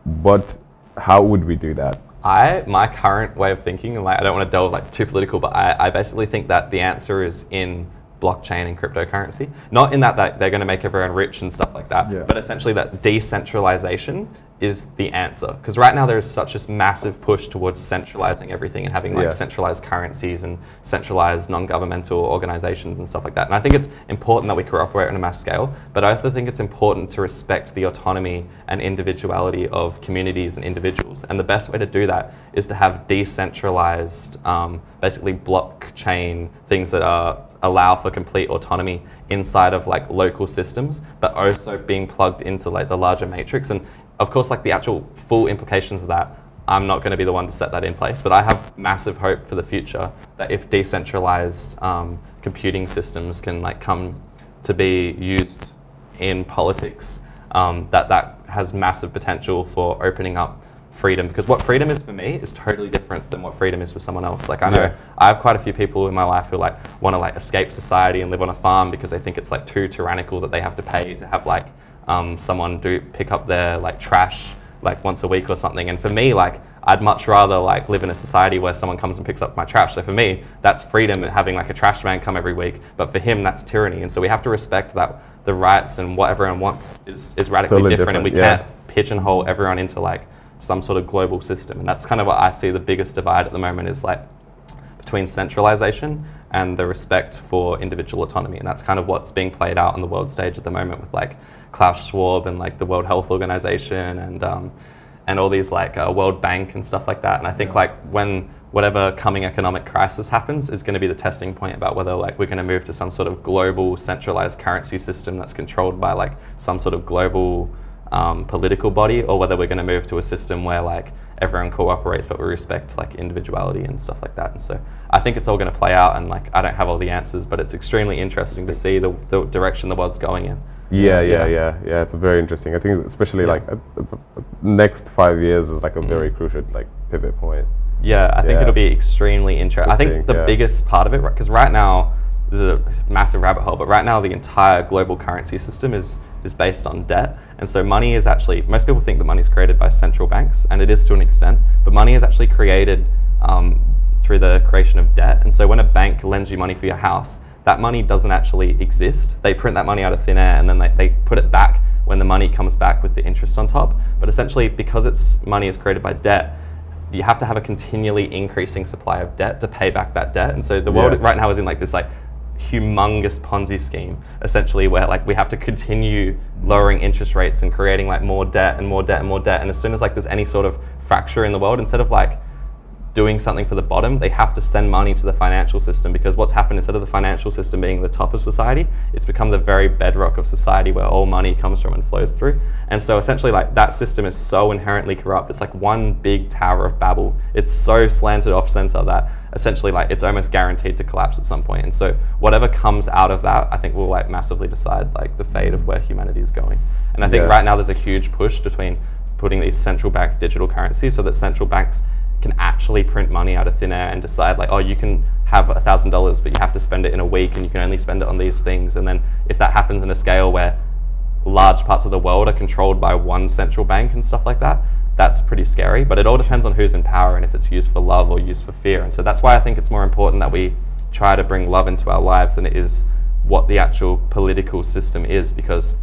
but how would we do that? I my current way of thinking, and like I don't want to delve like too political, but I, I basically think that the answer is in blockchain and cryptocurrency. Not in that, that they're going to make everyone rich and stuff like that, Yeah. but essentially that decentralization is the answer. Because right now there is such a massive push towards centralizing everything and having like Yeah. centralized currencies and centralized non-governmental organizations and stuff like that. And I think it's important that we cooperate on a mass scale, but I also think it's important to respect the autonomy and individuality of communities and individuals. And the best way to do that is to have decentralized, um, basically blockchain things that are allow for complete autonomy inside of like local systems, but also being plugged into like the larger matrix. And of course, like the actual full implications of that, I'm not going to be the one to set that in place. But I have massive hope for the future that if decentralized um, computing systems can like come to be used in politics, um, that that has massive potential for opening up freedom because what freedom is for me is totally different than what freedom is for someone else like i know Yeah. i have quite a few people in my life who like want to like escape society and live on a farm because they think it's like too tyrannical that they have to pay to have like um, someone do pick up their like trash like once a week or something. And for me like i'd much rather like live in a society where someone comes and picks up my trash. So for me that's freedom having like a trash man come every week. But for him that's tyranny. And so we have to respect that the rights and what everyone wants is, is radically Totally different, and we yeah. can't pigeonhole everyone into like some sort of global system. And that's kind of what i see the biggest divide at the moment is like between centralization and the respect for individual autonomy. And that's kind of what's being played out on the world stage at the moment with like klaus schwab and like the world health organization and um, and all these like uh, world bank and stuff like that. And i think Yeah. like when whatever coming economic crisis happens is going to be the testing point about whether like we're going to move to some sort of global centralized currency system that's controlled by like some sort of global um, political body or whether we're going to move to a system where like everyone cooperates but we respect like individuality and stuff like that. And so i think it's all going to play out and like i don't have all the answers but it's extremely interesting to see the, the direction the world's going in Yeah, yeah, Yeah. yeah, yeah. It's very interesting. I think especially Yeah. like uh, uh, uh, next five years is like a very Mm. crucial like pivot point. Yeah, I think it'll be extremely interesting. I think the biggest part of it, because right now, this is a massive rabbit hole, but right now the entire global currency system is is based on debt, and so money is actually most people think that money is created by central banks, and it is to an extent, but money is actually created um, through the creation of debt, and so when a bank lends you money for your house, that money doesn't actually exist. They print that money out of thin air, and then they, they put it back when the money comes back with the interest on top. But essentially, because it's money is created by debt, you have to have a continually increasing supply of debt to pay back that debt. And so the world Yeah. right now is in like this like humongous Ponzi scheme, essentially, where like we have to continue lowering interest rates and creating like more debt and more debt and more debt. And as soon as like there's any sort of fracture in the world, instead of like doing something for the bottom, they have to send money to the financial system because what's happened instead of the financial system being the top of society, it's become the very bedrock of society where all money comes from and flows through. And so essentially like that system is so inherently corrupt. It's like one big tower of Babel. It's so slanted off center that essentially like it's almost guaranteed to collapse at some point. And so whatever comes out of that, I think will like massively decide like the fate of where humanity is going. And I think Yeah. right now there's a huge push between putting these central bank digital currencies so that central banks can actually print money out of thin air and decide like, oh, you can have a thousand dollars, but you have to spend it in a week, and you can only spend it on these things. And then if that happens in a scale where large parts of the world are controlled by one central bank and stuff like that, that's pretty scary. But it all depends on who's in power and if it's used for love or used for fear. And so that's why I think it's more important that we try to bring love into our lives than it is what the actual political system is, because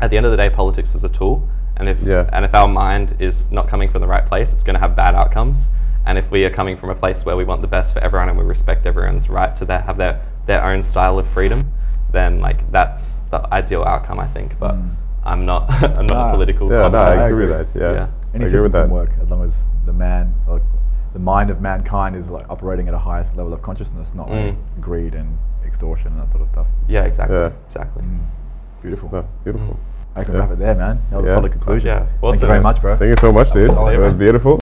at the end of the day, politics is a tool, And if Yeah. and if our mind is not coming from the right place, it's going to have bad outcomes. And if we are coming from a place where we want the best for everyone and we respect everyone's right to their, have their, their own style of freedom, then like that's the ideal outcome, I think. But Mm. I'm not *laughs* I'm not Ah. a political. Yeah, no. I I agree with that. Yeah, Yeah. Any I agree system with can that. work as long as the man, or the mind of mankind, is like operating at a highest level of consciousness, not like Mm. greed and extortion and that sort of stuff. Yeah, exactly. Yeah. Exactly. Mm. Beautiful. No, beautiful. I can Yeah. wrap it there, man. That was Yeah. a solid conclusion. Yeah. Thank you very much, bro. Thank you so much, dude. Solid, It was beautiful.